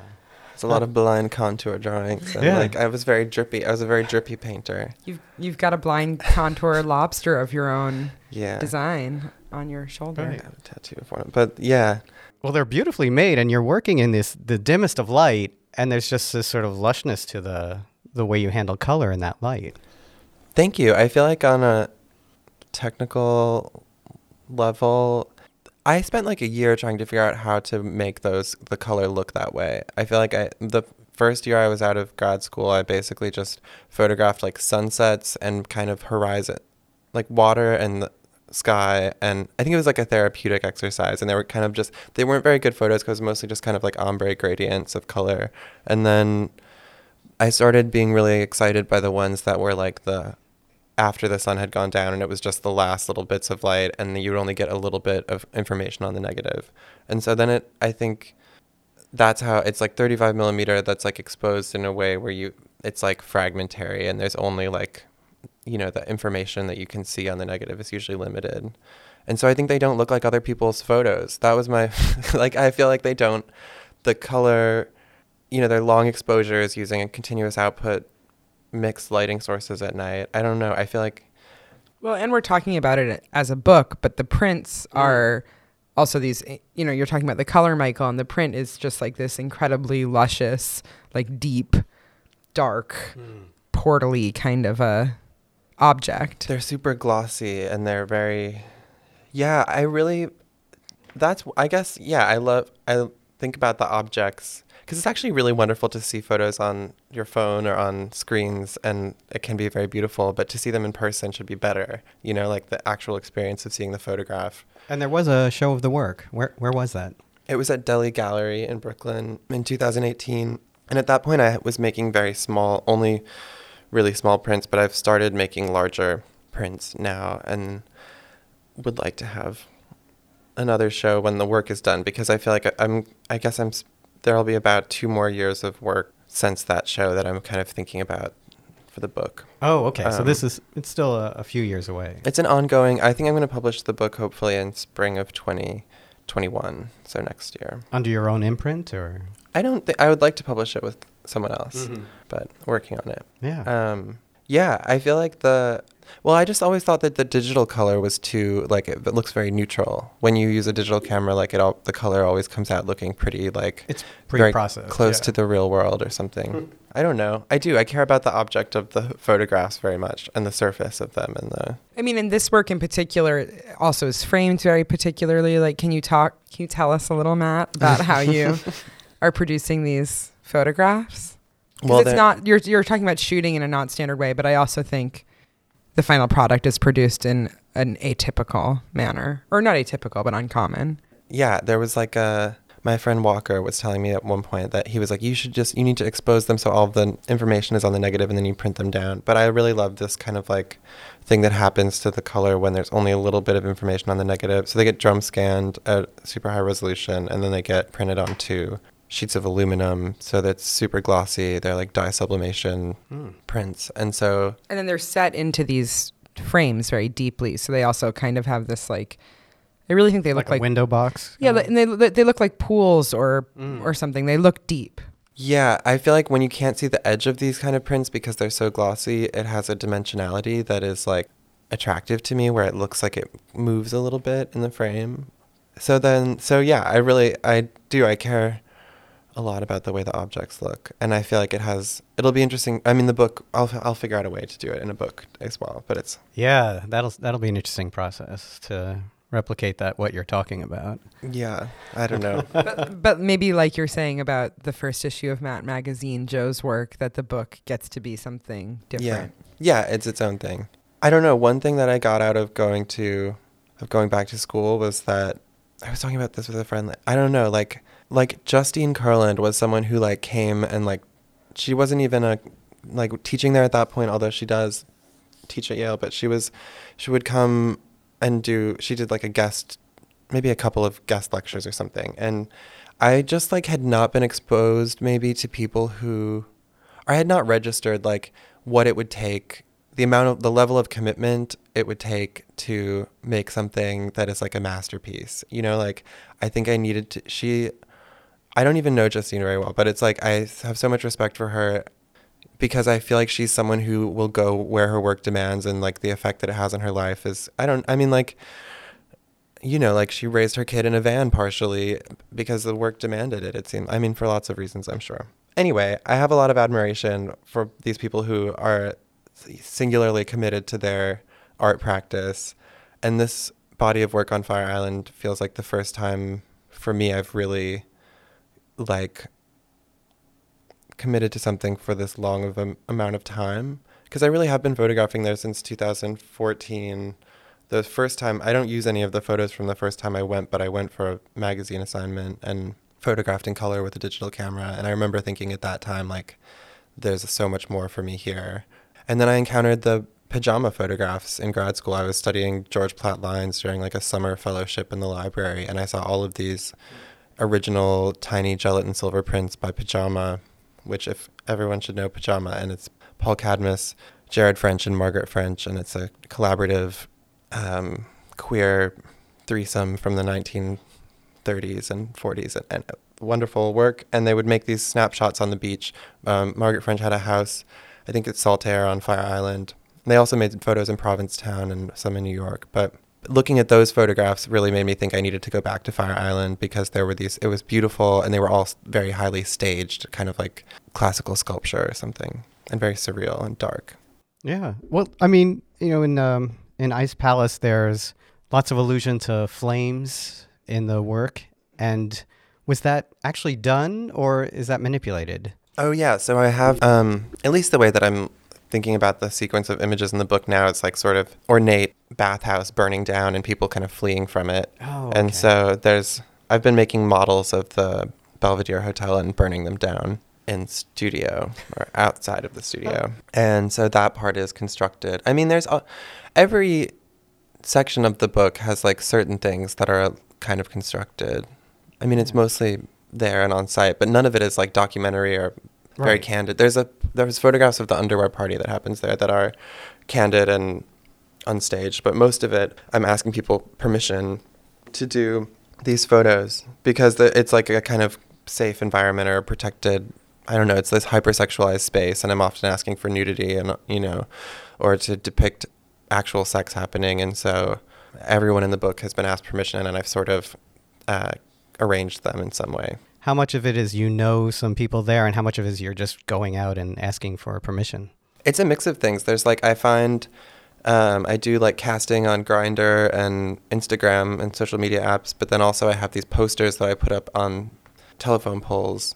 It's a lot um, of blind contour drawings. And Yeah. like I was very drippy. I was a very drippy painter. You've you've got a blind contour lobster of your own Yeah. design on your shoulder. I have a tattoo for it. But yeah. well, they're beautifully made, and you're working in this the dimmest of light, and there's just this sort of lushness to the the way you handle color in that light. Thank you. I feel like on a technical level, I spent like a year trying to figure out how to make those the color look that way. I feel like I the first year I was out of grad school, I basically just photographed like sunsets and kind of horizon, like water and sky, and I think it was like a therapeutic exercise. And they were kind of just they weren't very good photos because mostly just kind of like ombre gradients of color, and then I started being really excited by the ones that were like the after the sun had gone down and it was just the last little bits of light and you would only get a little bit of information on the negative. And so then it I think that's how it's like 35 millimeter that's like exposed in a way where you it's like fragmentary and there's only like you know the information that you can see on the negative is usually limited and so I think they don't look like other people's photos. That was my like I feel like they don't the color you know, they're long exposures using a continuous output mixed lighting sources at night. I don't know. I feel like well, and we're talking about it as a book, but the prints mm. are also these eh, you know, you're talking about the color Michael and the print is just like this incredibly luscious, like deep, dark, mm. portally kind of a object. They're super glossy and they're very Yeah, I really that's I guess yeah, I love I think about the objects because it's actually really wonderful to see photos on your phone or on screens and it can be very beautiful but to see them in person should be better you know like the actual experience of seeing the photograph. And there was a show of the work. Where where was that? It was at Deli Gallery in Brooklyn in 2018 and at that point I was making very small only really small prints but I've started making larger prints now and would like to have another show when the work is done because I feel like I'm I guess I'm there'll be about two more years of work since that show that I'm kind of thinking about for the book. Oh, okay. Um, so this is it's still a, a, few years away. It's an ongoing. I think I'm going to publish the book hopefully in spring of 2021, so next year. Under your own imprint, or I don't think I would like to publish it with someone else, mm-hmm. but working on it. Yeah. Um, yeah, I feel like the well, I just always thought that the digital color was too like it, it, looks very neutral. When you use a digital camera, like it all the color always comes out looking pretty like it's pre-processed, close yeah. to the real world or something. Mm-hmm. I don't know. I do. I care about the object of the photographs very much and the surface of them and the. I mean, in this work in particular, also is framed very particularly. Like, can you talk? Can you tell us a little, Matt, about how you are producing these photographs? Well, it's not you're you're talking about shooting in a non-standard way, but I also think the final product is produced in an atypical manner, or not atypical, but uncommon. Yeah, there was like a my friend Walker was telling me at one point that he was like, you should just, you need to expose them so all the information is on the negative and then you print them down. But I really love this kind of like thing that happens to the color when there's only a little bit of information on the negative. So they get drum scanned at super high resolution and then they get printed on onto sheets of aluminum, so that's super glossy. They're like dye sublimation mm. prints, and so and then they're set into these frames very deeply. So they also kind of have this like. I really think they like look like window box. Yeah, and they they look like pools or mm. or something. They look deep. Yeah, I feel like when you can't see the edge of these kind of prints because they're so glossy, it has a dimensionality that is like attractive to me where it looks like it moves a little bit in the frame. So then so yeah, I really I do I care a lot about the way the objects look, and I feel like it has. It'll be interesting. I mean, the book. I'll I'll figure out a way to do it in a book as well. But it's yeah, that'll that'll be an interesting process to replicate that what you're talking about. Yeah, I don't know. but, but, maybe like you're saying about the first issue of Matte magazine, Joe's work, that the book gets to be something different. Yeah, yeah, it's its own thing. I don't know. One thing that I got out of going to of going back to school was that I was talking about this with a friend. I don't know, like like Justine Kurland was someone who like came and like she wasn't even a like teaching there at that point, although she does teach at Yale, but she was she would come and do she did like a guest maybe a couple of guest lectures or something. And I just like had not been exposed maybe to people who I had not registered like what it would take the amount of the level of commitment it would take to make something that is like a masterpiece. You know, like I think I needed to she I don't even know Justine very well, but it's like I have so much respect for her because I feel like she's someone who will go where her work demands and like the effect that it has on her life is I don't I mean like you know like she raised her kid in a van partially because the work demanded it it seemed I mean for lots of reasons I'm sure. Anyway, I have a lot of admiration for these people who are singularly committed to their art practice and this body of work on Fire Island feels like the first time for me I've really like committed to something for this long of a amount of time because I really have been photographing there since 2014. The first time I don't use any of the photos from the first time I went, but I went for a magazine assignment and photographed in color with a digital camera. And I remember thinking at that time like, there's so much more for me here. And then I encountered the PaJaMa photographs in grad school. I was studying George Platt Lynes during like a summer fellowship in the library, and I saw all of these original tiny gelatin silver prints by PaJaMa, which if everyone should know PaJaMa, and it's Paul Cadmus, Jared French, and Margaret French, and it's a collaborative um, queer threesome from the 1930s and 40s and, and wonderful work. And they would make these snapshots on the beach. Um, Margaret French had a house, I think it's Saltaire on Fire Island. They also made photos in Provincetown and some in New York. But looking at those photographs really made me think I needed to go back to Fire Island because there were these, it was beautiful and they were all very highly staged, kind of like classical sculpture or something, and very surreal and dark. Yeah. Well, I mean, you know, in um, in Ice Palace, there's lots of allusion to flames in the work, and was that actually done or is that manipulated? Oh yeah, so I have um, at least the way that I'm thinking about the sequence of images in the book now. It's like sort of ornate bathhouse burning down and people kind of fleeing from it. Oh, And so there's I've been making models of the Belvedere Hotel and burning them down in studio or outside of the studio. And so that part is constructed. I mean, there's a, every section of the book has like certain things that are kind of constructed. I mean, it's mostly there and on site, but none of it is like documentary or very Right. candid. There's a there's photographs of the underwear party that happens there that are candid and unstaged, but most of it I'm asking people permission to do these photos because the, it's like a kind of safe environment or a protected I don't know, it's this hypersexualized space and I'm often asking for nudity and you know or to depict actual sex happening and so everyone in the book has been asked permission and I've sort of uh, arranged them in some way. How much of it is you know some people there, and how much of it is you're just going out and asking for permission? It's a mix of things. There's like I find um, I do like casting on Grindr and Instagram and social media apps, but then also I have these posters that I put up on telephone poles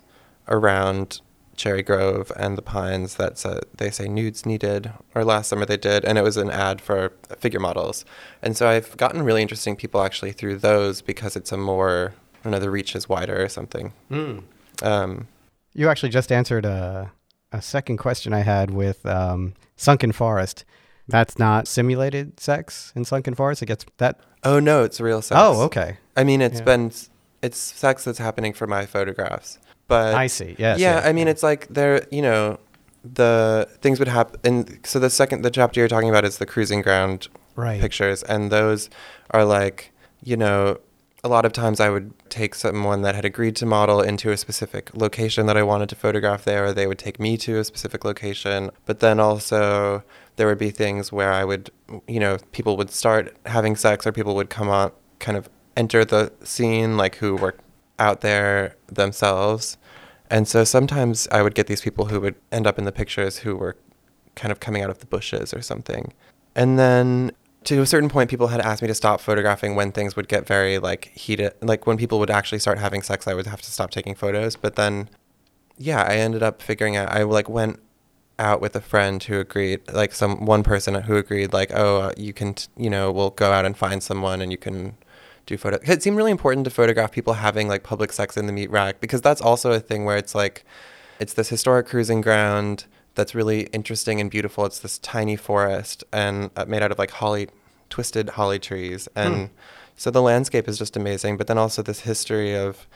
around Cherry Grove and the Pines that say, they say nudes needed. Or last summer they did, and it was an ad for figure models. And so I've gotten really interesting people actually through those because it's a more I don't know the reach is wider or something. Um, You actually just answered a, a second question I had with um, Sunken Forest. That's not simulated sex in Sunken Forest. It gets that. oh no, it's real sex. Oh, okay. I mean, it's Yeah. been it's sex that's happening for my photographs, but I see. Yes. yeah, I mean, it's like there, you know, the things would happen. And so the second the chapter you're talking about is the cruising ground right. pictures, and those are like, you know, a lot of times I would take someone that had agreed to model into a specific location that I wanted to photograph there, or they would take me to a specific location. But then also there would be things where I would, you know, people would start having sex, or people would come on, kind of enter the scene, like who were out there themselves. And so sometimes I would get these people who would end up in the pictures who were kind of coming out of the bushes or something. And then to a certain point, people had asked me to stop photographing when things would get very like heated. Like when people would actually start having sex, I would have to stop taking photos. But then, yeah, I ended up figuring out. I like went out with a friend who agreed, like some one person who agreed, like, oh, uh, you can, t- you know, we'll go out and find someone and you can do photo. It seemed really important to photograph people having like public sex in the meat rack because that's also a thing where it's like, it's this historic cruising ground that's really interesting and beautiful. It's this tiny forest and uh, made out of like holly, twisted holly trees, and so the landscape is just amazing. But then also this history of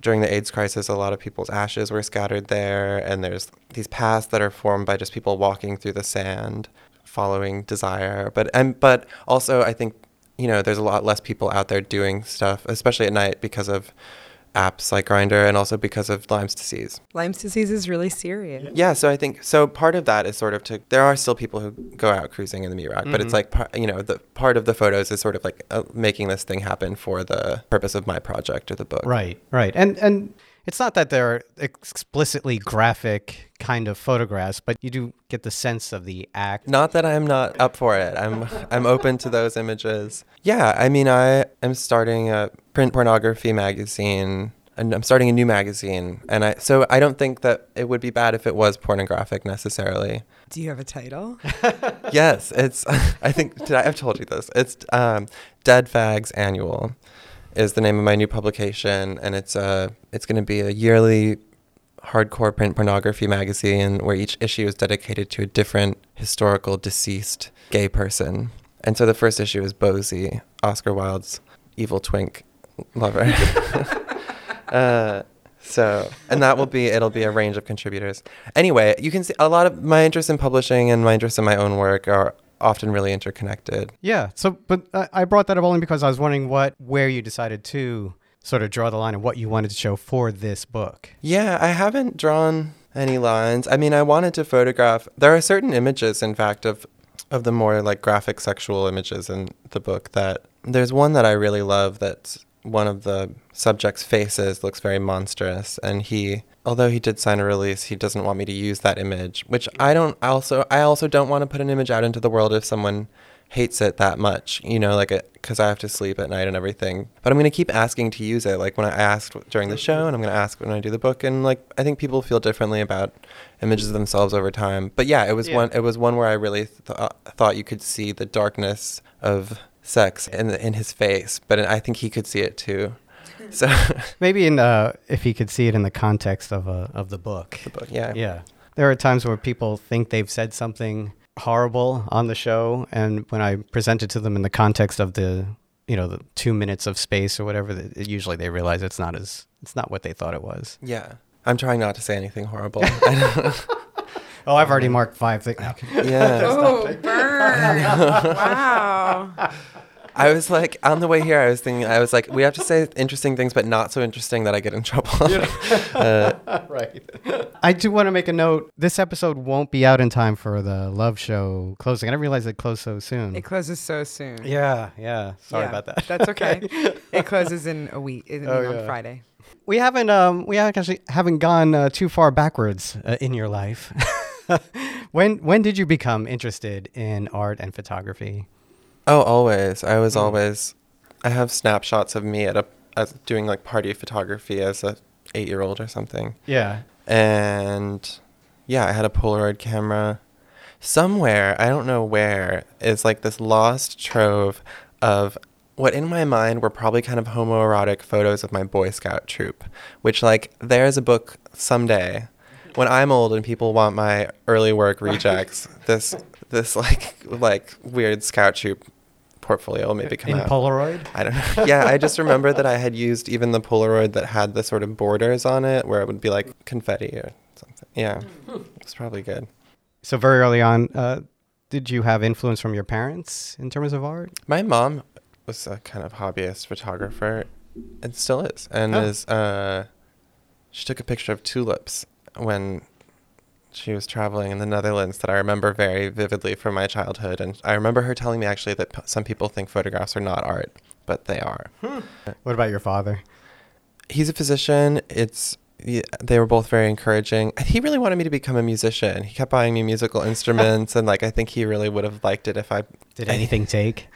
during the AIDS crisis, a lot of people's ashes were scattered there, and there's these paths that are formed by just people walking through the sand, following desire. But and but also, I think you know there's a lot less people out there doing stuff, especially at night, because of apps like Grindr, and also because of Lyme's disease. Lyme's disease is really serious. Yeah, so I think so. Part of that is sort of to. There are still people who go out cruising in the meat rack, but it's Mhm. like you know the part of the photos is sort of like uh, making this thing happen for the purpose of my project or the book. Right, right. And and it's not that they're explicitly graphic kind of photographs, but you do get the sense of the act. Not that I'm not up for it. I'm I'm open to those images. Yeah, I mean I am starting a print pornography magazine and I'm starting a new magazine and I so I don't think that it would be bad if it was pornographic necessarily. Do you have a title? yes, it's. I think I, I've told you this. It's um, Dead Fags Annual, is the name of my new publication, and it's uh it's going to be a yearly hardcore print pornography magazine where each issue is dedicated to a different historical deceased gay person. And so the first issue is Bosie, Oscar Wilde's evil twink lover. uh, so, and that will be, it'll be a range of contributors. Anyway, you can see a lot of my interest in publishing and my interest in my own work are often really interconnected. Yeah. So, but I I brought that up only because I was wondering what, where you decided to sort of draw the line and what you wanted to show for this book. Yeah, I haven't drawn any lines. I mean, I wanted to photograph. There are certain images, in fact, of of the more like graphic sexual images in the book that there's one that I really love that's one of the subject's faces looks very monstrous and he although he did sign a release he doesn't want me to use that image which I don't also I also don't want to put an image out into the world if someone hates it that much you know like because I have to sleep at night and everything. But I'm going to keep asking to use it like when I asked during the show and I'm going to ask when I do the book and like I think people feel differently about images of themselves over time. But yeah it was Yeah. one it was one where I really th- uh, thought you could see the darkness of sex in in his face but I think he could see it too so Maybe in uh, if you could see it in the context of a of the book. the book yeah Yeah. There are times where people think they've said something horrible on the show, and when I present it to them in the context of the, you know, the two minutes of space or whatever, th- usually they realize it's not as it's not what they thought it was. Yeah. I'm trying not to say anything horrible. Oh, I've already marked five things. yeah. Oh, burn! wow. I was like, on the way here, I was thinking, I was like, we have to say interesting things, but not so interesting that I get in trouble. uh, right. I do want to make a note. This episode won't be out in time for the Love Show closing. I didn't realize it closed so soon. It closes so soon. yeah, yeah. Sorry Yeah, about that. That's okay. it closes in a week. I mean, Oh, on yeah. Friday. We haven't um we haven't actually haven't gone uh, too far backwards uh, in your life. when when did you become interested in art and photography? Oh, always. I was hmm. always, I have snapshots of me at a, as doing like party photography as a eight year old or something. Yeah. and yeah, I had a Polaroid camera. Somewhere, I don't know where, is like this lost trove of what in my mind were probably kind of homoerotic photos of my Boy Scout troop, which like there's a book someday when I'm old and people want my early work rejects. this this like like weird Scout troop portfolio will maybe come in out. Polaroid? I don't know. Yeah, I just remember that I had used even the Polaroid that had the sort of borders on it where it would be like confetti or something. Yeah, it's probably good. So very early on, uh, did you have influence from your parents in terms of art? My mom was a kind of hobbyist photographer and still is. And Oh. is uh she took a picture of tulips when she was traveling in the Netherlands that I remember very vividly from my childhood and I remember her telling me actually that p- some people think photographs are not art, but they are. Hmm. What about your father? he's a physician. It's they were both very encouraging. He really wanted me to become a musician. He kept buying me musical instruments, and like I think he really would have liked it if I Did I- anything take?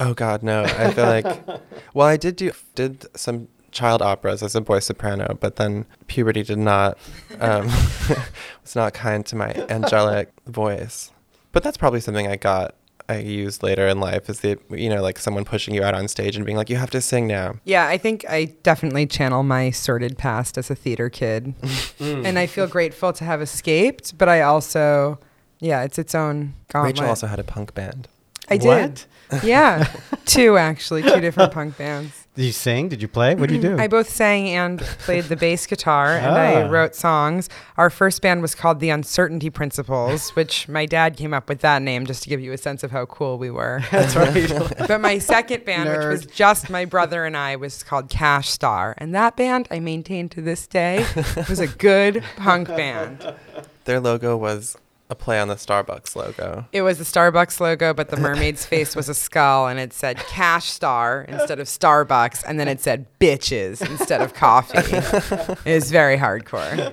Oh God, no! I feel like, well, I did do did some child operas as a boy soprano, but then puberty did not um, was not kind to my angelic voice. But that's probably something I got. I used later in life is the you know like someone pushing you out on stage and being like you have to sing now. Yeah, I think I definitely channel my sordid past as a theater kid. and I feel grateful to have escaped, but I also, yeah, it's its own gauntlet. Rachel also had a punk band. I did. Yeah, two actually, two different punk bands. Did you sing? Did you play? What did you do? I both sang and played the bass guitar, and I Ah. wrote songs. Our first band was called the Uncertainty Principles, which my dad came up with that name just to give you a sense of how cool we were. That's right. but my second band, which was just my brother and I, was called Cash Star, and that band I maintain to this day was a good punk band. Their logo was a play on the Starbucks logo. It was the Starbucks logo, but the mermaid's face was a skull, and it said Cash Star instead of Starbucks, and then it said bitches instead of coffee. it was very hardcore.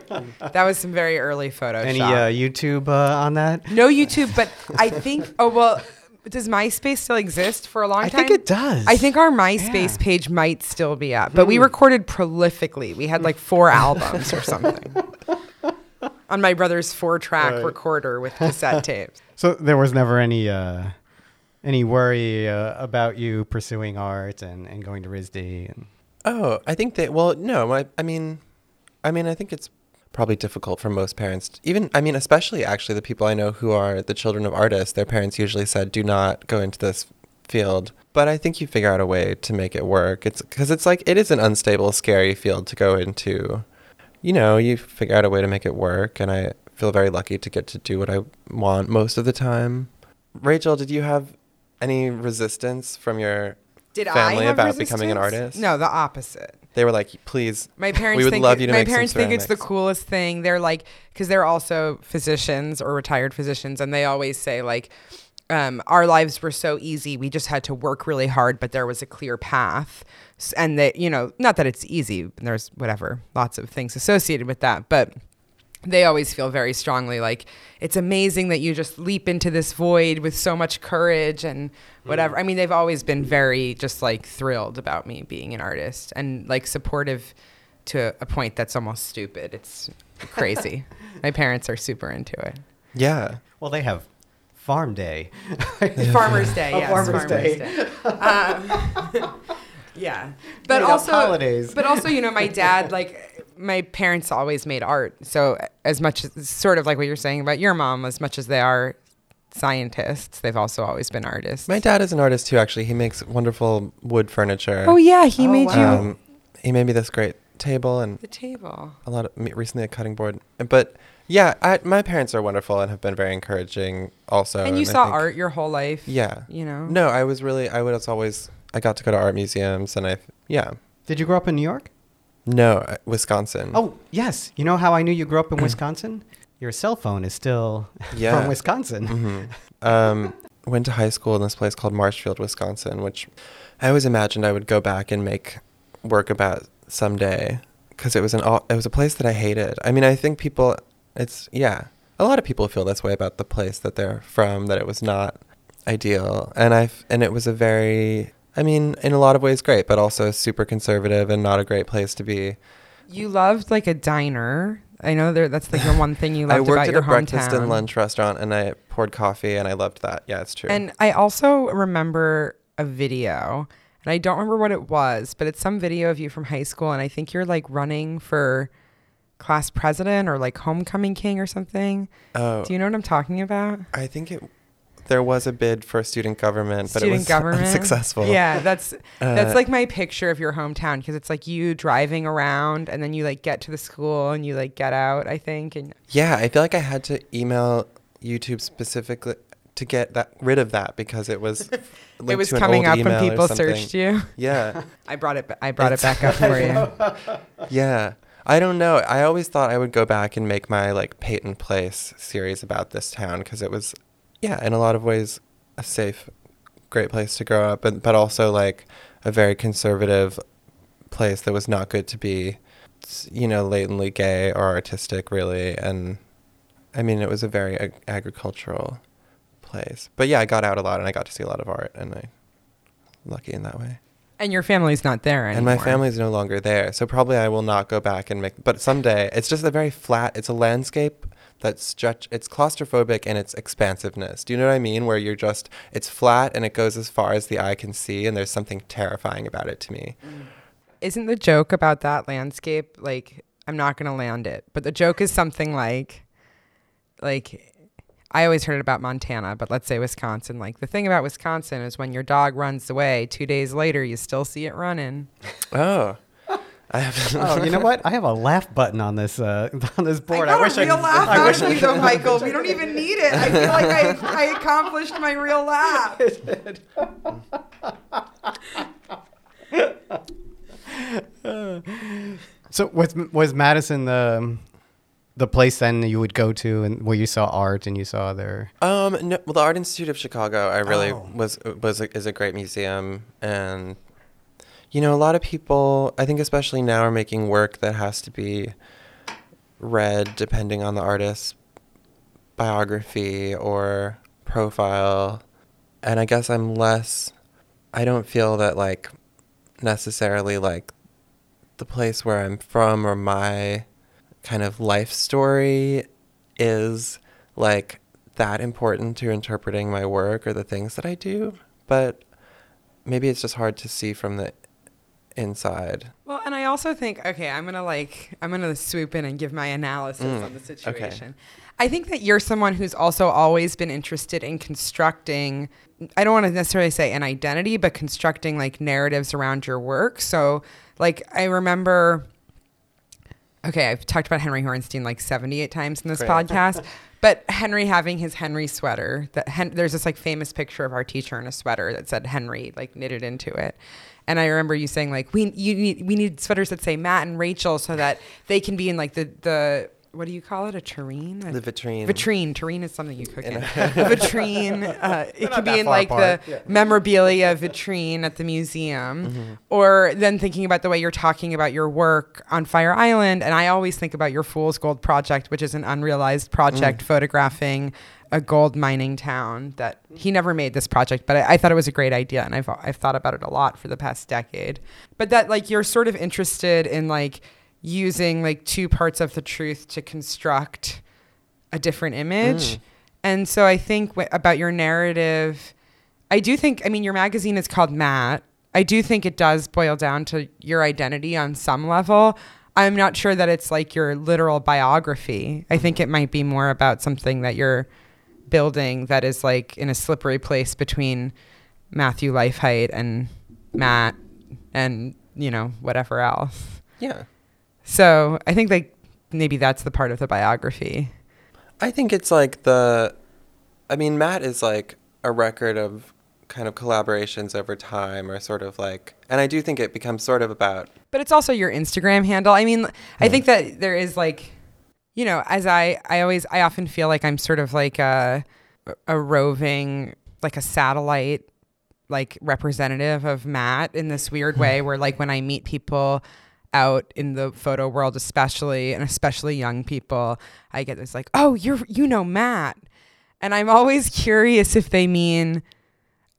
That was some very early Photoshop. Any uh, YouTube uh, on that? no YouTube, but I think. Oh well, does MySpace still exist for a long I time? I think it does. I think our MySpace Yeah. page might still be up, but we Hmm. recorded prolifically. We had like four albums or something on my brother's four-track Right. recorder with cassette tapes. So there was never any uh, any worry uh, about you pursuing art and, and going to RISD and Oh, I think that. Well, no, I, I mean, I mean, I think it's probably difficult for most parents. Even, I mean, especially actually the people I know who are the children of artists. Their parents usually said, "Do not go into this field." But I think you figure out a way to make it work. It's because it's like it is an unstable, scary field to go into. You know, you figure out a way to make it work, and I feel very lucky to get to do what I want most of the time. Rachel, did you have any resistance from your Did family about becoming an artist? No, the opposite. They were like, please. My parents would think love you to my make parents think it's the coolest thing. They're like because they're also physicians or retired physicians, and they always say like, um, "Our lives were so easy. We just had to work really hard, but there was a clear path." S- And that you know, not that it's easy. There's whatever, lots of things associated with that, but they always feel very strongly like it's amazing that you just leap into this void with so much courage and whatever. I mean, they've always been very just like thrilled about me being an artist and like supportive to a point that's almost stupid. It's crazy. My parents are super into it. Yeah. Well, they have Farm Day. Farmer's Day, Oh, yes. Farmer's Day. Um, yeah, but Made also holidays. But also, you know, my dad like my parents always made art. So as much as sort of like what you're saying about your mom, as much as they are scientists, they've also always been artists. My dad is an artist too, actually. He makes wonderful wood furniture. Oh yeah, he Oh, made wow. you Um, he made me this great table and the table. a lot of me- recently a cutting board. But yeah, I, my parents are wonderful and have been very encouraging also. and you I saw think- art your whole life. Yeah. You know. No, I was really, I was always, I got to go to art museums and I, yeah. Did you grow up in New York? No, uh, Wisconsin. Oh, yes. You know how I knew you grew up in Wisconsin? Your cell phone is still Yeah. from Wisconsin. hmm Um, went to high school in this place called Marshfield, Wisconsin, which I always imagined I would go back and make work about someday because it was an all, it was a place that I hated. I mean, I think people, it's yeah, a lot of people feel this way about the place that they're from that it was not ideal, and I and it was a very, I mean, in a lot of ways great, but also super conservative and not a great place to be. You loved like a diner. I know there, that's like the one thing you loved I worked about at your a breakfast and lunch restaurant, and I poured coffee, and I loved that. Yeah, it's true. And I also remember a video, and I don't remember what it was, but it's some video of you from high school, and I think you're like running for class president or like homecoming king or something. oh, Do you know what I'm talking about? I think it there was a bid for student government, but Student it was government. unsuccessful. Yeah, that's that's Uh, like my picture of your hometown because it's like you driving around and then you like get to the school and you like get out. I think and Yeah, I feel like I had to email YouTube specifically to get that rid of that because it was it was coming up when people searched you. Yeah, I brought it. I brought it back up for you. yeah. I don't know. I always thought I would go back and make my like Peyton Place series about this town because it was, yeah, in a lot of ways, a safe, great place to grow up, and but also like a very conservative place that was not good to be, you know, latently gay or artistic, really. And I mean, it was a very ag- agricultural place. But yeah, I got out a lot and I got to see a lot of art, and I lucky in that way. And your family's not there anymore. And my family's no longer there, so probably I will not go back and make. But someday, it's just a very flat. It's a landscape that's stretch. It's claustrophobic in its expansiveness. Do you know what I mean? Where you're just, it's flat and it goes as far as the eye can see, and there's something terrifying about it to me. Mm. Isn't the joke about that landscape like I'm not gonna land it, but the joke is something like, like. I always heard it about Montana, but let's say Wisconsin. Like the thing about Wisconsin is when your dog runs away, two days later you still see it running. Oh, I have. oh, you know what? I have a laugh button on this uh, on this board. I got wish a real I, laugh I out wish of you, though, Michael. We don't even need it. I feel like I, I accomplished my real laugh. So was was Madison the the place then you would go to and where you saw art and you saw their Um, no, well, the Art Institute of Chicago, I really Oh. was was a, is a great museum, and you know, a lot of people, I think, especially now, are making work that has to be read depending on the artist's biography or profile, and I guess I'm less. I don't feel that like necessarily like the place where I'm from or my kind of life story is like that important to interpreting my work or the things that I do, but maybe it's just hard to see from the inside. Well, and I also think, okay, I'm gonna like, I'm gonna swoop in and give my analysis Mm, on the okay. situation. I think that you're someone who's also always been interested in constructing. I don't want to necessarily say an identity, but constructing like narratives around your work. So, like, I remember okay, I've talked about Henry Horenstein like 78 times in this Great. podcast, but Henry having his Henry sweater, that Hen- there's this like famous picture of our teacher in a sweater that said Henry like knitted into it. And I remember you saying like we you need we need sweaters that say Matt and Rachel so that they can be in like the the what do you call it a tureen A- The vitrine. Vitrine. Tureen is something you cook in. In a vitrine. Uh, it not could be in like apart. the memorabilia vitrine at the museum, Mm-hmm. or then thinking about the way you're talking about your work on Fire Island. And I always think about your Fool's Gold project, which is an unrealized project Mm. photographing a gold mining town. That he never made this project, but I, I thought it was a great idea, and I've I've thought about it a lot for the past decade. But that like you're sort of interested in like using like two parts of the truth to construct a different image. Mm. And so I think w- about your narrative, I do think, I mean, your magazine is called Matte. I do think it does boil down to your identity on some level. I'm not sure that it's like your literal biography. I think it might be more about something that you're building that is like in a slippery place between Matthew Leifheit and Matt and, you know, whatever else. Yeah. So I think like maybe that's the part of the biography. I think it's like the, I mean, Matte is like a record of kind of collaborations over time, or sort of like, and I do think it becomes sort of about, But it's also your Instagram handle. I mean, I think that there is like, you know, as I I always I often feel like I'm sort of like a a roving like a satellite like representative of Matte in this weird hmm. way where like when I meet people out in the photo world especially and especially young people I get this like oh you're you know Matt. And I'm always curious if they mean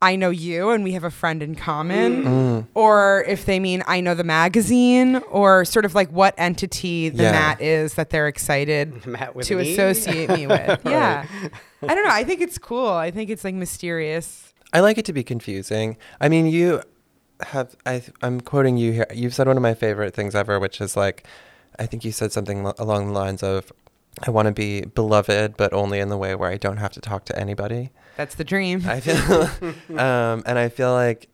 I know you and we have a friend in common mm, or if they mean I know the magazine or sort of like what entity the Yeah. Matte is that they're excited to me? associate me with. Yeah. I don't know. I think it's cool. I think it's like mysterious. I like it to be confusing. I mean, you have, I, I'm quoting you here. You've said one of my favorite things ever, which is like, I think you said something along the lines of, I want to be beloved, but only in the way where I don't have to talk to anybody. That's the dream. I feel, um, and I feel like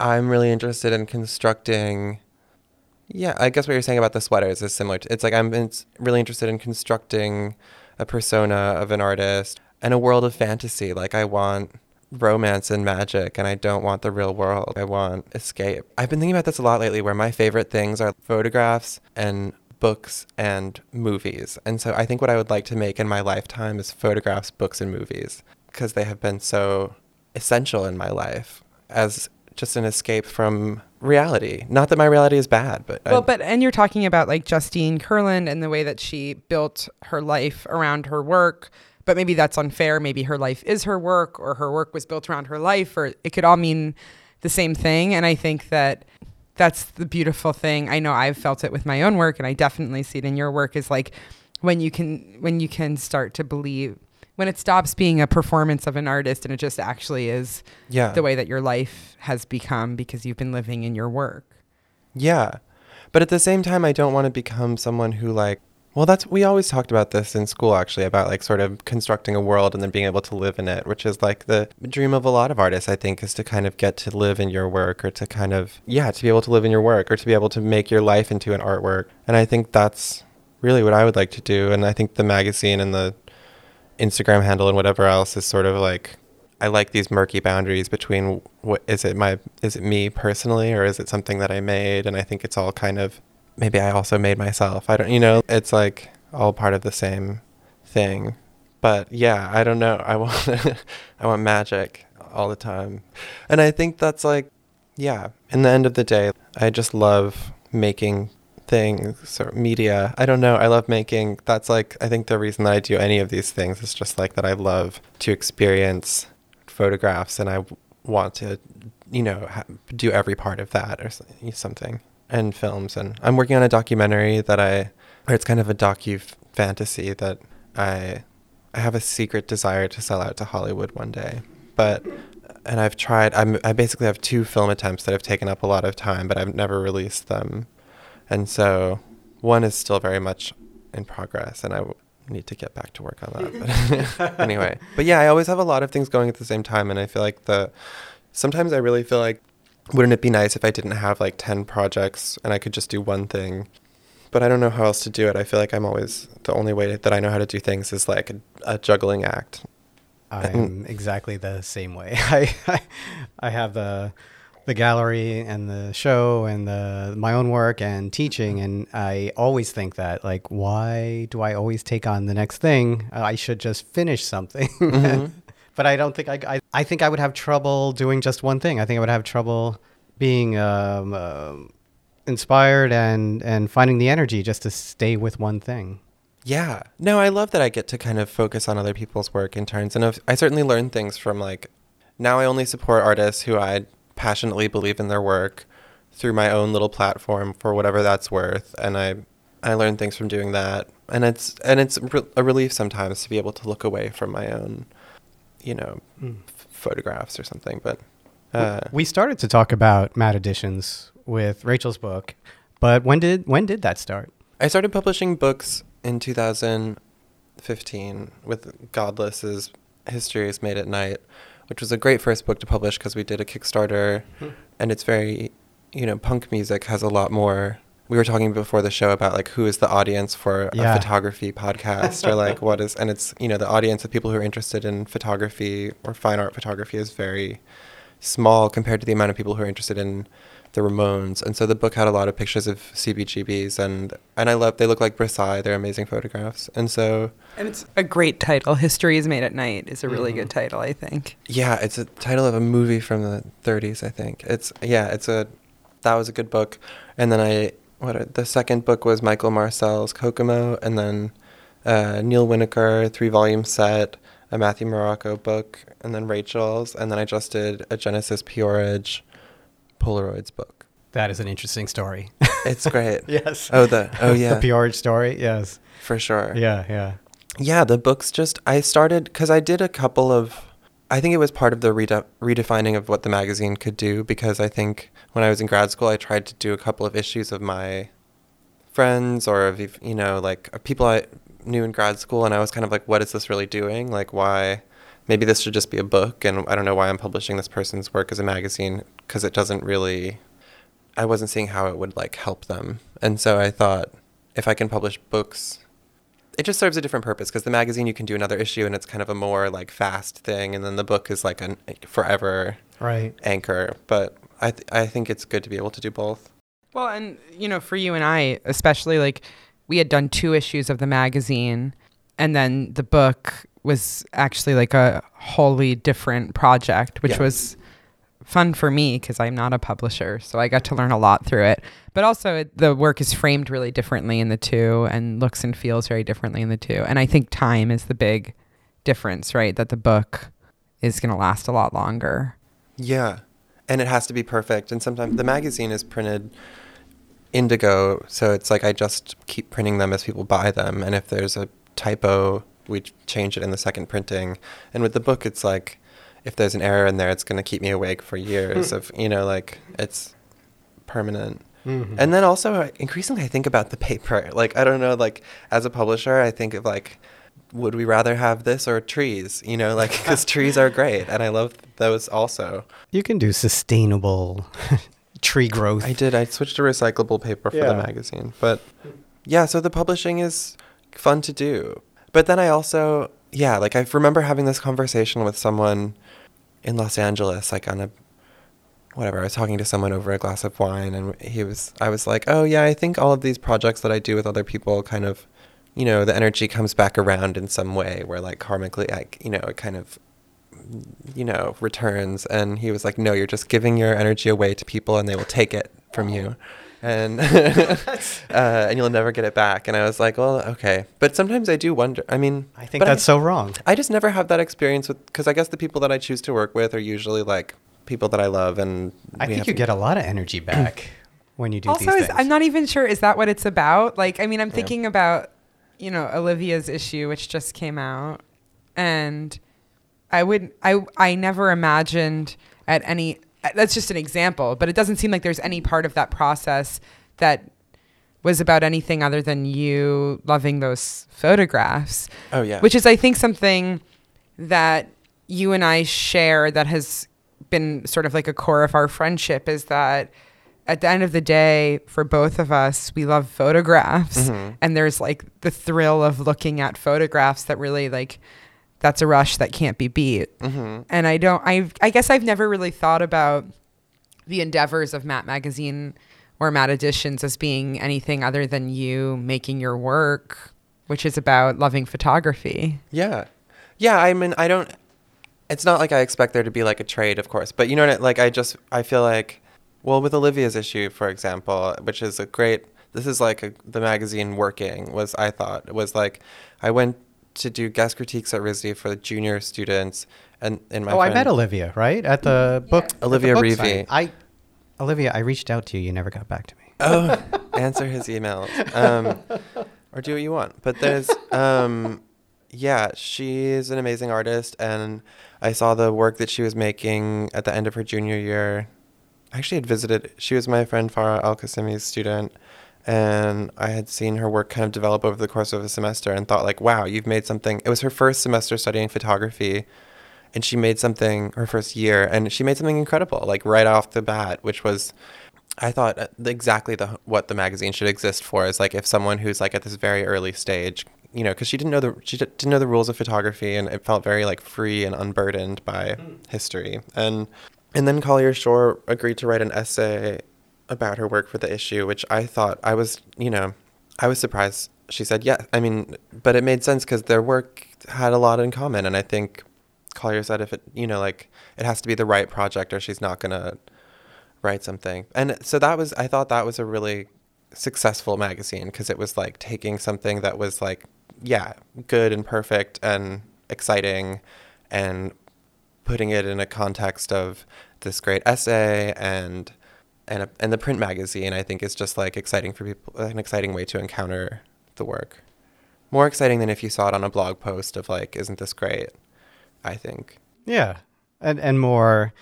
I'm really interested in constructing. Yeah, I guess what you're saying about the sweaters is similar. To, it's like I'm in, really interested in constructing a persona of an artist and a world of fantasy. Like I want romance and magic, and I don't want the real world. I want escape. I've been thinking about this a lot lately, where my favorite things are photographs and books and movies. And so I think what I would like to make in my lifetime is photographs, books, and movies because they have been so essential in my life as just an escape from reality. Not that my reality is bad, but well, I- but and you're talking about like Justine Kurland and the way that she built her life around her work. But maybe that's unfair. Maybe her life is her work, or her work was built around her life, or it could all mean the same thing. And I think that that's the beautiful thing. I know I've felt it with my own work, and I definitely see it in your work. Is like when you can when you can start to believe when it stops being a performance of an artist and it just actually is yeah, the way that your life has become because you've been living in your work. yeah. But at the same time, I don't want to become someone who like. Well, that's we always talked about this in school actually about like sort of constructing a world and then being able to live in it, which is like the dream of a lot of artists. I think is to kind of get to live in your work or to kind of yeah to be able to live in your work or to be able to make your life into an artwork. And I think that's really what I would like to do. And I think the magazine and the Instagram handle and whatever else is sort of like I like these murky boundaries between what is it my is it me personally or is it something that I made and I think it's all kind of maybe I also made myself. I don't you know, it's like all part of the same thing. But yeah, I don't know. I want I want magic all the time. And I think that's like yeah, in the end of the day, I just love making things or media. I don't know. I love making. That's like I think the reason that I do any of these things is just like that. I love to experience photographs, and I want to, you know, do every part of that or something. And films, and I'm working on a documentary that I, or it's kind of a docu fantasy that I, I have a secret desire to sell out to Hollywood one day, but and I've tried. I'm, I basically have two film attempts that have taken up a lot of time, but I've never released them. And so one is still very much in progress, and I need to get back to work on that. But anyway, but yeah, I always have a lot of things going at the same time, and I feel like the sometimes I really feel like wouldn't it be nice if I didn't have like 10 projects and I could just do one thing? but I don't know how else to do it. I feel like I'm always the only way that I know how to do things is like a, a juggling act. I'm exactly the same way. I, I I have the the gallery and the show and the my own work and teaching and I always think that like why do I always take on the next thing? I should just finish something. Mhm. But I don't think I, I I think I would have trouble doing just one thing. I think I would have trouble being um, um inspired and and finding the energy just to stay with one thing. Yeah. No, I love that I get to kind of focus on other people's work in turns. And I've- I certainly learn things from like, now I only support artists who I passionately believe in their work through my own little platform for whatever that's worth. And I, I learn things from doing that. And it's, and it's re- a relief sometimes to be able to look away from my own, you know, Mm. f- photographs or something. But, uh, we started to talk about Matte Editions with Rachel's book, but when did when did that start? I started publishing books in 2015 with Godlis's Histories Made at Night, which was a great first book to publish because we did a Kickstarter, Hmm. and it's very, you know, punk music has a lot more. We were talking before the show about like who is the audience for Yeah. a photography podcast or like what is, and it's you know the audience of people who are interested in photography or fine art photography is very small compared to the amount of people who are interested in the Ramones. And so the book had a lot of pictures of CBGBs and and I love they look like Brassaï, they're amazing photographs. And so And it's a great title. History is Made at Night is a really Mhm. good title, I think. yeah, it's a title of a movie from the 30s, I think. It's yeah, it's a that was a good book. And then I what are, the second book was Michael Marcel's Kokomo and then uh, Neil Winokur three volume set, a Matthew Morrocco book, and then Rachel's, and then I just did a Genesis P-Orridge Polaroids book. That is an interesting story. It's great. yes. Oh, the oh yeah, the Peorage story. Yes. for sure. Yeah. Yeah. Yeah, the books just I started because I did a couple of. I think it was part of the rede- redefining of what the magazine could do because I think when I was in grad school I tried to do a couple of issues of my friends or of you know like people I knew in grad school and I was kind of like what is this really doing? Like why maybe this should just be a book and I don't know why I'm publishing this person's work as a magazine because it doesn't really I wasn't seeing how it would like help them. And so I thought if I can publish books it just serves a different purpose because the magazine you can do another issue and it's kind of a more like fast thing and then the book is like a forever Right. anchor but I, th- I think it's good to be able to do both Well, and you know, for you and I, especially like we had done two issues of the magazine and then the book was actually like a wholly different project, which Yeah. was fun for me because I'm not a publisher, so I got to learn a lot through it. But also, it, the work is framed really differently in the two, and looks and feels very differently in the two. And I think time is the big difference, right? That the book is going to last a lot longer. Yeah. And it has to be perfect. And sometimes the magazine is printed indigo. So it's like I just keep printing them as people buy them. And if there's a typo, we change it in the second printing. And with the book, it's like if there's an error in there, it's going to keep me awake for years of, you know, like it's permanent. Mhm. And then also uh, increasingly I think about the paper. Like I don't know, like as a publisher, I think of like would we rather have this or trees? You know, like cuz trees are great and I love those also. you can do sustainable tree growth. I did I switched to recyclable paper for the magazine. But yeah, so the publishing is fun to do. But then I also yeah, like I remember having this conversation with someone in Los Angeles like on a whatever, I was talking to someone over a glass of wine and he was I was like, "Oh yeah, I think all of these projects that I do with other people kind of you know, the energy comes back around in some way where like karmically like, you know, it kind of you know, returns and he was like, "No, you're just giving your energy away to people and they will take it from you." And uh, and you'll never get it back. And I was like, "Well, okay." But sometimes I do wonder. I mean, I think but that's so wrong. I just never have that experience with because I guess the people that I choose to work with are usually like people that I love, and I think you get a lot of energy back when you do also, these is, things. I'm not even sure is that what it's about. Like, I mean, I'm Yeah. thinking about you know Olivia's issue, which just came out, and I would I I never imagined at any. That's just an example, but it doesn't seem like there's any part of that process that was about anything other than you loving those photographs Oh yeah, which is I think something that you and I share that has been sort of like a core of our friendship is that at the end of the day, for both of us, we love photographs. Mm-hmm. And there's like the thrill of looking at photographs that really like, that's a rush that can't be beat. Mm-hmm. And I don't, I, I guess I've never really thought about the endeavors of Matte Magazine or Matte Editions as being anything other than you making your work, which is about loving photography. Yeah. Yeah, I mean, I don't it's not like I expect there to be like a trade, of course, but you know what? I, Like I just I feel like well, with Olivia's issue, for example, which is a great this is like a, the magazine working was I thought was like I went to do guest critiques at RISD for the junior students and in my oh, I met Olivia, right? At the book. at the Olivia book Reevy. signing. I, Olivia, I reached out to you. You never got back to me. oh, answer his emails, um, or do what you want. But there's, um, yeah, she's an amazing artist, and I saw the work that she was making at the end of her junior year. I actually had visited. She was my friend Farah Al Qasimi's student, and I had seen her work kind of develop over the course of a semester, and thought like, wow, you've made something. It was her first semester studying photography. And she made something her first year, and she made something incredible, like right off the bat, which was I thought uh, exactly the what the magazine should exist for is like if someone who's like at this very early stage, you know, because she didn't know the she didn't know the rules of photography, and it felt very like free and unburdened by history. And and then Collier Schorr agreed to write an essay about her work for the issue, which I thought I was, you know, I was surprised. She said, "Yeah, I mean," but it made sense because their work had a lot in common, and I think Collier said if it, you know, like it has to be the right project, or she's not gonna write something. And so that was I thought that was a really successful magazine because it was like taking something that was like yeah, good and perfect and exciting and putting it in a context of this great essay and and a, and the print magazine I think is just like exciting for people an exciting way to encounter the work. More exciting than if you saw it on a blog post of like isn't this great? I think. Yeah, and and more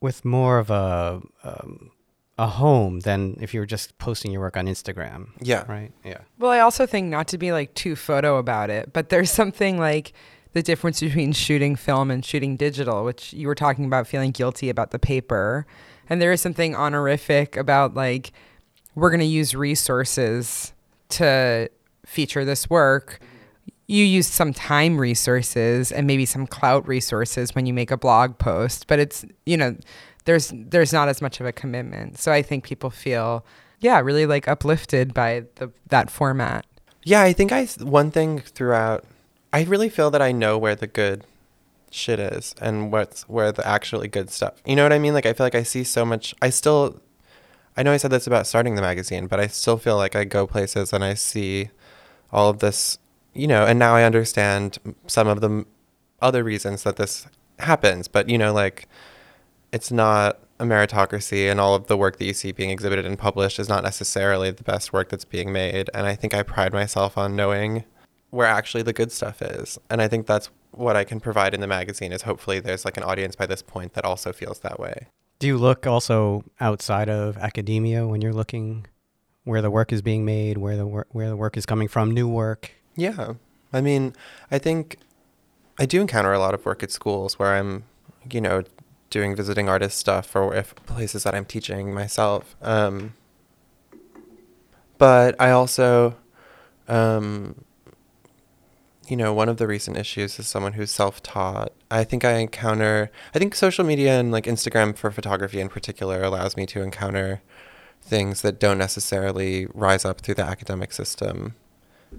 with more of a um, a home than if you were just posting your work on Instagram. Yeah. Right. Yeah. Well, I also think not to be like too photo about it, but there's something like the difference between shooting film and shooting digital, which you were talking about feeling guilty about the paper. And there is something honorific about like, we're going to use resources to feature this work. You use some time resources and maybe some clout resources when you make a blog post, but it's, you know, there's there's not as much of a commitment. So I think people feel yeah, really like uplifted by the that format. Yeah, I think I one thing throughout I really feel that I know where the good shit is and what's where the actually good stuff. You know what I mean? Like I feel like I see so much I still I know I said this about starting the magazine, but I still feel like I go places and I see all of this, you know, and now I understand some of the other reasons that this happens, but you know like it's not a meritocracy and all of the work that you see being exhibited and published is not necessarily the best work that's being made and i think i pride myself on knowing where actually the good stuff is and i think that's what i can provide in the magazine is hopefully there's like an audience by this point that also feels that way Do you look also outside of academia when you're looking where the work is being made, where the work where the work is coming from, new work? yeah i mean i think i do encounter a lot of work at schools where i'm you know doing visiting artist stuff or if places that i'm teaching myself um, but i also um, you know, one of the recent issues is someone who's self-taught. I think I encounter, I think social media and like Instagram for photography in particular allows me to encounter things that don't necessarily rise up through the academic system.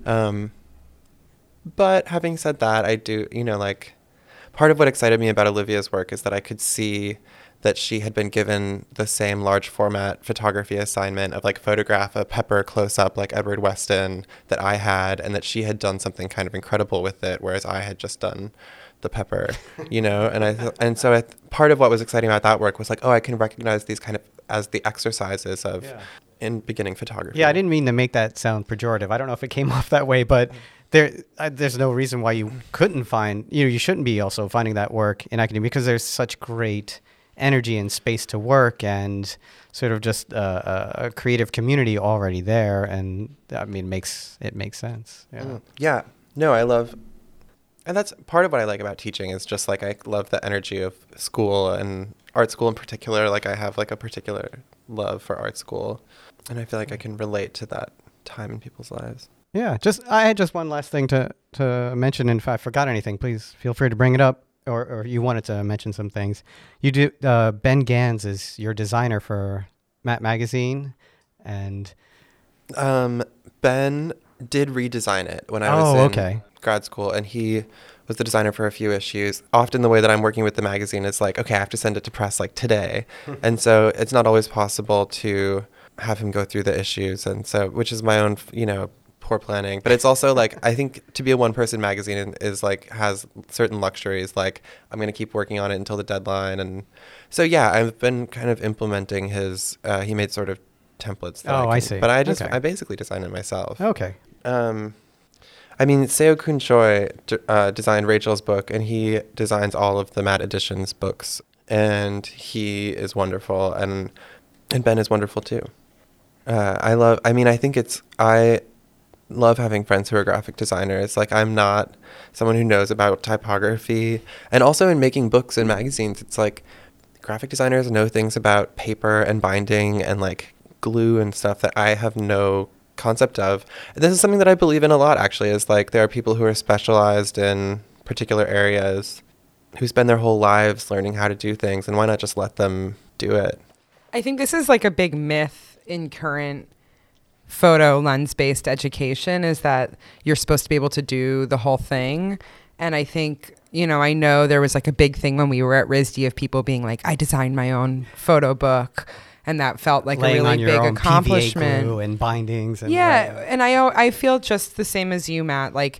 Um, but having said that, I do, you know, like part of what excited me about Olivia's work is that I could see that she had been given the same large format photography assignment of like photograph a pepper close up like Edward Weston that I had, and that she had done something kind of incredible with it, whereas I had just done the pepper, you know. And I th- and so I th- part of what was exciting about that work was like, oh, I can recognize these kind of as the exercises of Yeah. in beginning photography. Yeah, I didn't mean to make that sound pejorative. I don't know if it came off that way, but there, uh, there's no reason why you couldn't find, you know, you shouldn't be also finding that work in academia because there's such great energy and space to work and sort of just a, a creative community already there, and I mean, it makes it makes sense. Yeah. Mm. Yeah. No, I love, and that's part of what I like about teaching is just like I love the energy of school and art school in particular. Like I have like a particular love for art school, and I feel like I can relate to that time in people's lives. Yeah, just I had just one last thing to to mention, and if I forgot anything, please feel free to bring it up, or or you wanted to mention some things. You do. Uh, ben Gans is your designer for Matte Magazine, and Um, Ben did redesign it when I was Oh, in okay. grad school, and he was the designer for a few issues. Often, the way that I'm working with the magazine is like, okay, I have to send it to press like today, and so it's not always possible to have him go through the issues, and so which is my own, you know, poor planning. But it's also like I think to be a one-person magazine is like has certain luxuries. Like I'm gonna keep working on it until the deadline, and so yeah, I've been kind of implementing his. Uh, he made sort of templates. That Oh, I can- see. But I just Okay. I basically designed it myself. okay, Um, I mean, Seo Kun Choi d- uh, designed Rachel's book, and he designs all of the Matte Editions books, and he is wonderful, and and Ben is wonderful too. Uh, I love. I mean, I think it's I love having friends who are graphic designers. Like, I'm not someone who knows about typography, and also in making books and magazines, it's like graphic designers know things about paper and binding and like glue and stuff that I have no concept of. And this is something that I believe in a lot actually is like there are people who are specialized in particular areas who spend their whole lives learning how to do things and why not just let them do it? I think this is like a big myth in current photo lens based education is that you're supposed to be able to do the whole thing. And I think, you know, I know there was like a big thing when we were at RISD of people being like, I designed my own photo book. And that felt like laying a really big accomplishment. And bindings. And yeah, and I I feel just the same as you, Matt. Like,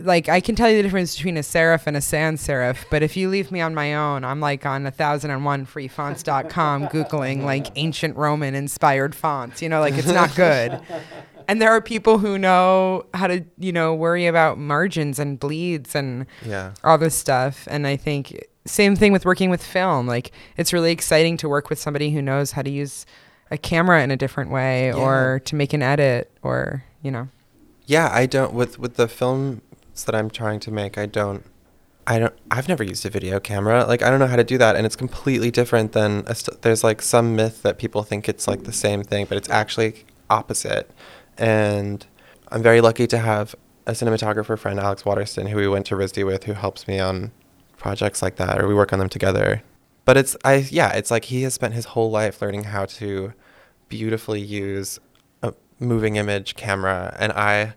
like I can tell you the difference between a serif and a sans serif, but if you leave me on my own, I'm like on a thousand and one freefonts.com googling like ancient Roman inspired fonts. You know, like it's not good. And there are people who know how to, you know, worry about margins and bleeds and Yeah. all this stuff. And I think same thing with working with film. Like it's really exciting to work with somebody who knows how to use a camera in a different way Yeah. or to make an edit or, you know. Yeah, I don't with with the films that I'm trying to make, I don't I don't I've never used a video camera. Like I don't know how to do that and it's completely different than st- there's like some myth that people think it's like the same thing, but it's actually opposite. And I'm very lucky to have a cinematographer friend Alex Waterston who we went to RISD with who helps me on projects like that or we work on them together. But it's I yeah, it's like he has spent his whole life learning how to beautifully use a moving image camera and I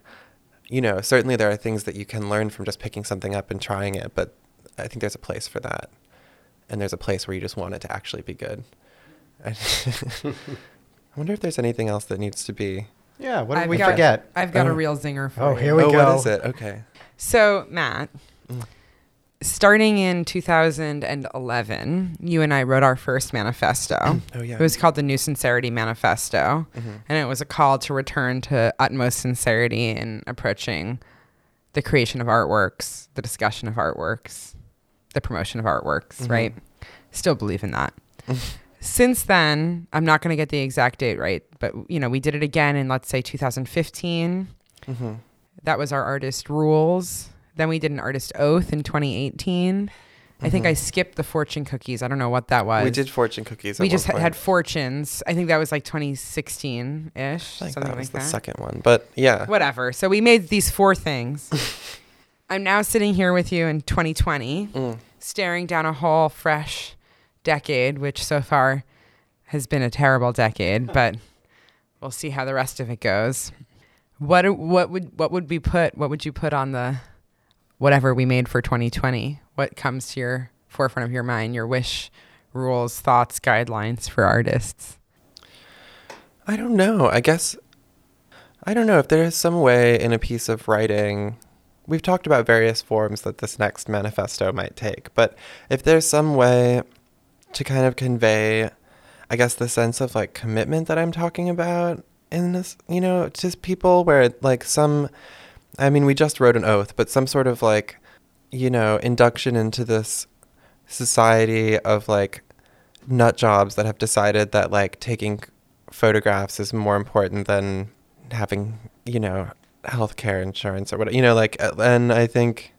you know, certainly there are things that you can learn from just picking something up and trying it, but I think there's a place for that. And there's a place where you just want it to actually be good. I wonder if there's anything else that needs to be. Yeah, what did I've we got- forget? I've got Oh. a real zinger for Oh, you. Oh, here we oh, go. what is it? Okay. So, Matt, Mm. Starting in 2011, you and I wrote our first manifesto. Oh yeah. It was called the New Sincerity Manifesto. Mhm. And it was a call to return to utmost sincerity in approaching the creation of artworks, the discussion of artworks, the promotion of artworks, Mhm. right? Still believe in that. Since then, I'm not going to get the exact date right, but you know, we did it again in let's say 2015. Mhm. That was our artist rules. Then we did an artist oath in 2018. I think. I skipped the fortune cookies. I don't know what that was. We did fortune cookies. We at just one ha- had fortunes. I think that was like 2016 ish, I think something that was like the that. second one, but yeah. Whatever. So we made these four things. I'm now sitting here with you in 2020, Mm. staring down a whole fresh decade, which so far has been a terrible decade, but we'll see how the rest of it goes. What what would what would we put? What would you put on the whatever we made for 2020? What comes to your forefront of your mind? Your wish, rules, thoughts, guidelines for artists. I don't know. I guess I don't know if there is some way in a piece of writing. We've talked about various forms that this next manifesto might take, but if there's some way to kind of convey, I guess, the sense of like commitment that I'm talking about in this, you know, just people where like some, I mean, we just wrote an oath, but some sort of like, you know, induction into this society of like nut jobs that have decided that like taking photographs is more important than having you know healthcare insurance or whatever you know like uh, and i think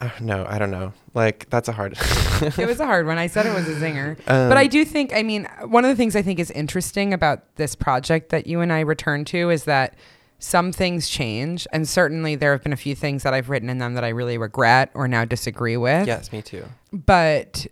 Uh, no, I don't know. Like that's a hard. it was a hard one. I said it was a zinger. Um, but I do think, I mean, one of the things I think is interesting about this project that you and I return to is that some things change. And certainly there have been a few things that I've written in them that I really regret or now disagree with. yes, me too. But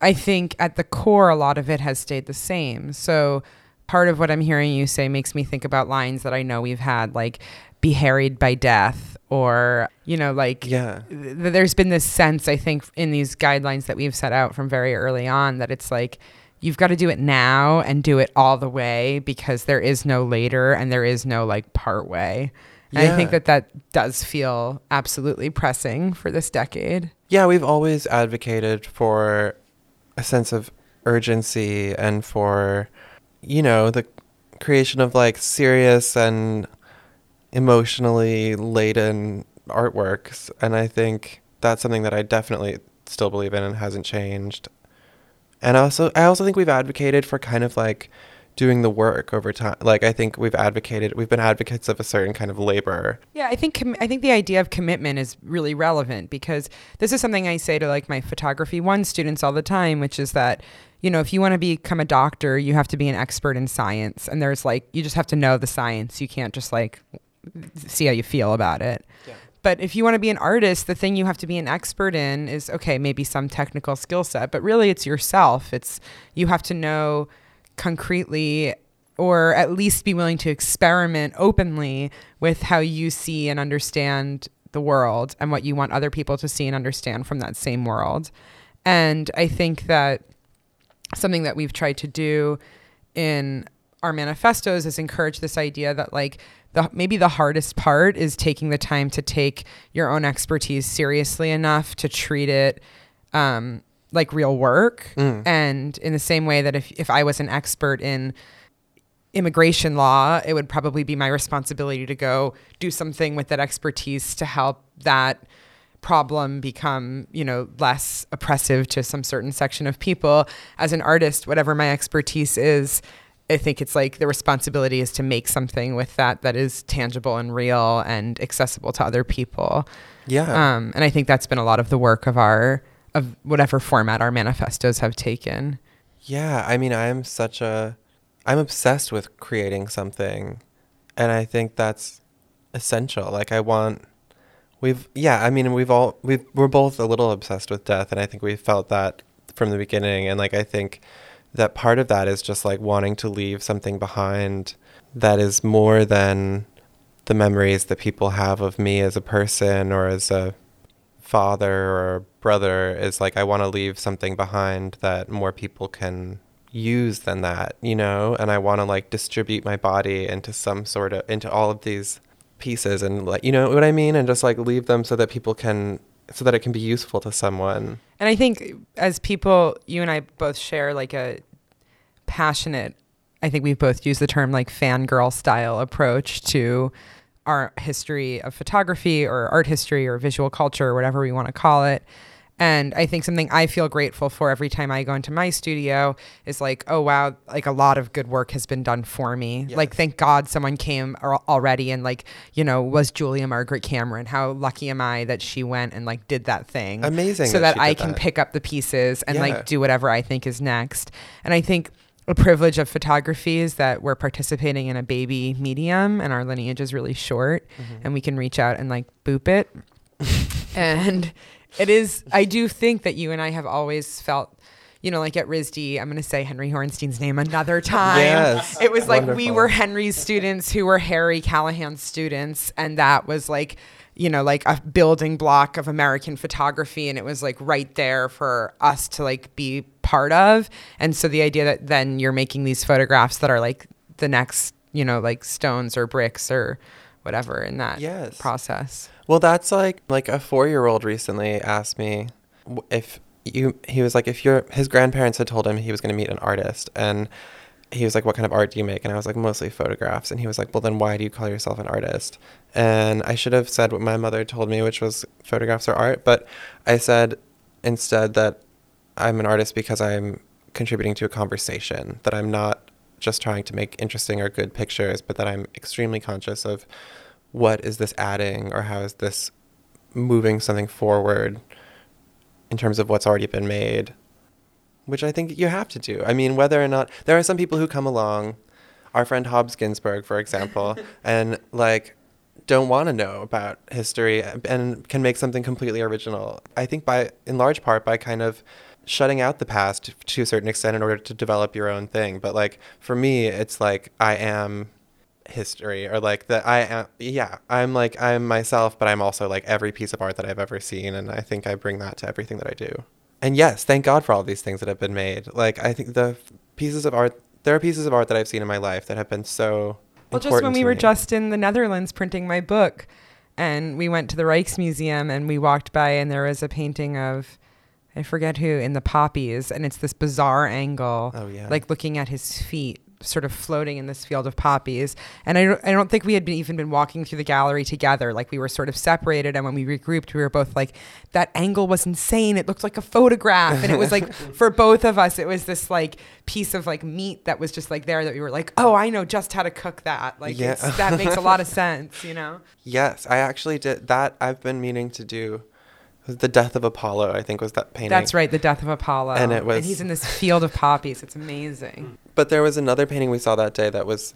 I think at the core, a lot of it has stayed the same. So part of what I'm hearing you say makes me think about lines that I know we've had, like, be harried by death or you know like Yeah. th- there's been this sense i think in these guidelines that we've set out from very early on that it's like you've got to do it now and do it all the way because there is no later and there is no like part way and i think that that does feel absolutely pressing for this decade Yeah, we've always advocated for a sense of urgency and for, you know, the creation of like serious and emotionally laden artworks. And I think that's something that I definitely still believe in and hasn't changed. And also, I also think we've advocated for kind of like doing the work over time. Like, I think we've advocated, we've been advocates of a certain kind of labor. Yeah, I think com- I think the idea of commitment is really relevant because this is something I say to like my photography one students all the time, which is that you know if you want to become a doctor, you have to be an expert in science, and there's like you just have to know the science. You can't just like see how you feel about it. Yeah. But if you want to be an artist, the thing you have to be an expert in is okay, maybe some technical skill set, but really it's yourself. It's you have to know concretely or at least be willing to experiment openly with how you see and understand the world and what you want other people to see and understand from that same world. And I think that something that we've tried to do in our manifestos is encourage this idea that like the maybe the hardest part is taking the time to take your own expertise seriously enough to treat it um, like real work Mm. and in the same way that if, if i was an expert in immigration law it would probably be my responsibility to go do something with that expertise to help that problem become you know less oppressive to some certain section of people as an artist whatever my expertise is i think it's like the responsibility is to make something with that that is tangible and real and accessible to other people Yeah. um, and i think that's been a lot of the work of our of whatever format our manifestos have taken Yeah, I mean, I'm such a, I'm obsessed with creating something, and I think that's essential. Like, I want, we've, yeah, I mean, we've all, we've, we're both a little obsessed with death, and I think we felt that from the beginning, and like, I think that part of that is just like wanting to leave something behind that is more than the memories that people have of me as a person or as a father or brother. Is like I want to leave something behind that more people can use than that, you know, and I want to like distribute my body into some sort of into all of these pieces and like you know what I mean? And just like leave them so that people can so that it can be useful to someone. And I think as people, you and I both share like a passionate, I think we've both used the term like fangirl style approach to our history of photography or art history or visual culture or whatever we want to call it. And I think something I feel grateful for every time I go into my studio is like, oh wow, like a lot of good work has been done for me. Like, thank God someone came already and like, you know, was Julia Margaret Cameron. How lucky am I that she went and like did that thing? Amazing so that that, I can that. pick up the pieces and Yeah. like do whatever I think is next. And I think a privilege of photography is that we're participating in a baby medium and our lineage is really short Mm-hmm. and we can reach out and like boop it. and it is I do think that you and I have always felt you know, like at RISD, I'm going to say Henry Horenstein's name another time. Yes. It was like we were Henry's students who were Harry Callahan's students. And that was like, you know, like a building block of American photography. And it was like right there for us to like be part of. And so the idea that then you're making these photographs that are like the next, you know, like stones or bricks or whatever in that Yes. process. Well, that's like like a four year old recently asked me if you. He was like, if your his grandparents had told him he was going to meet an artist, and he was like, "What kind of art do you make?" And I was like, "Mostly photographs." And he was like, "Well, then why do you call yourself an artist?" And I should have said what my mother told me, which was photographs are art. But I said instead that I'm an artist because I'm contributing to a conversation. That I'm not just trying to make interesting or good pictures, but that I'm extremely conscious of what is this adding or how is this moving something forward in terms of what's already been made, which I think you have to do. I mean, whether or not there are some people who come along, our friend Hobbes Ginsberg, for example, and like don't want to know about history and can make something completely original. I think by in large part by kind of shutting out the past to a certain extent in order to develop your own thing. But like for me, it's like I am history or like that I am yeah, I'm like I'm myself, but I'm also like every piece of art that I've ever seen and I think I bring that to everything that I do. And yes, thank God for all these things that have been made. Like I think the pieces of art there are pieces of art that I've seen in my life that have been so well, just when we were me. just in the Netherlands printing my book, and we went to the Rijksmuseum and we walked by, and there was a painting of, I forget who, in the poppies, and it's this bizarre angle, oh, yeah. like looking at his feet sort of floating in this field of poppies. And I, don't, I don't think we had been, even been walking through the gallery together. Like we were sort of separated. And when we regrouped, we were both like, that angle was insane. It looked like a photograph. And it was like, for both of us, it was this like piece of like meat that was just like there that we were like, oh, I know just how to cook that. Like yeah. that makes a lot of sense, you know? Yes, I actually did that. I've been meaning to do the death of Apollo, I think, was that painting. That's right, the death of Apollo. And it was. And he's in this field of poppies. It's amazing. But there was another painting we saw that day that was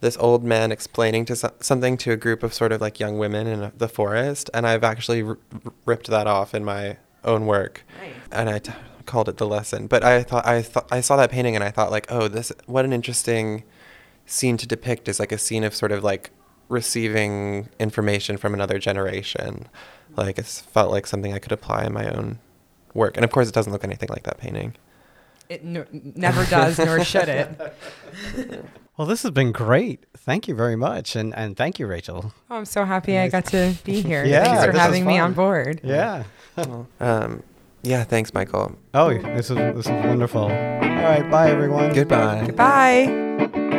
this old man explaining to so- something to a group of sort of like young women in the forest, and I've actually r- ripped that off in my own work, nice. and I t- called it the lesson. But I thought I thought I saw that painting and I thought like, oh, this what an interesting scene to depict is like a scene of sort of like receiving information from another generation. Like it felt like something I could apply in my own work, and of course, it doesn't look anything like that painting. It n- never does, nor should it. Well, this has been great. Thank you very much, and and thank you, Rachel. Oh, I'm so happy I got to be here. yeah, Thanks for having me on board. Yeah. um, yeah. Thanks, Michael. Oh, this is this is wonderful. All right. Bye, everyone. Goodbye. Goodbye.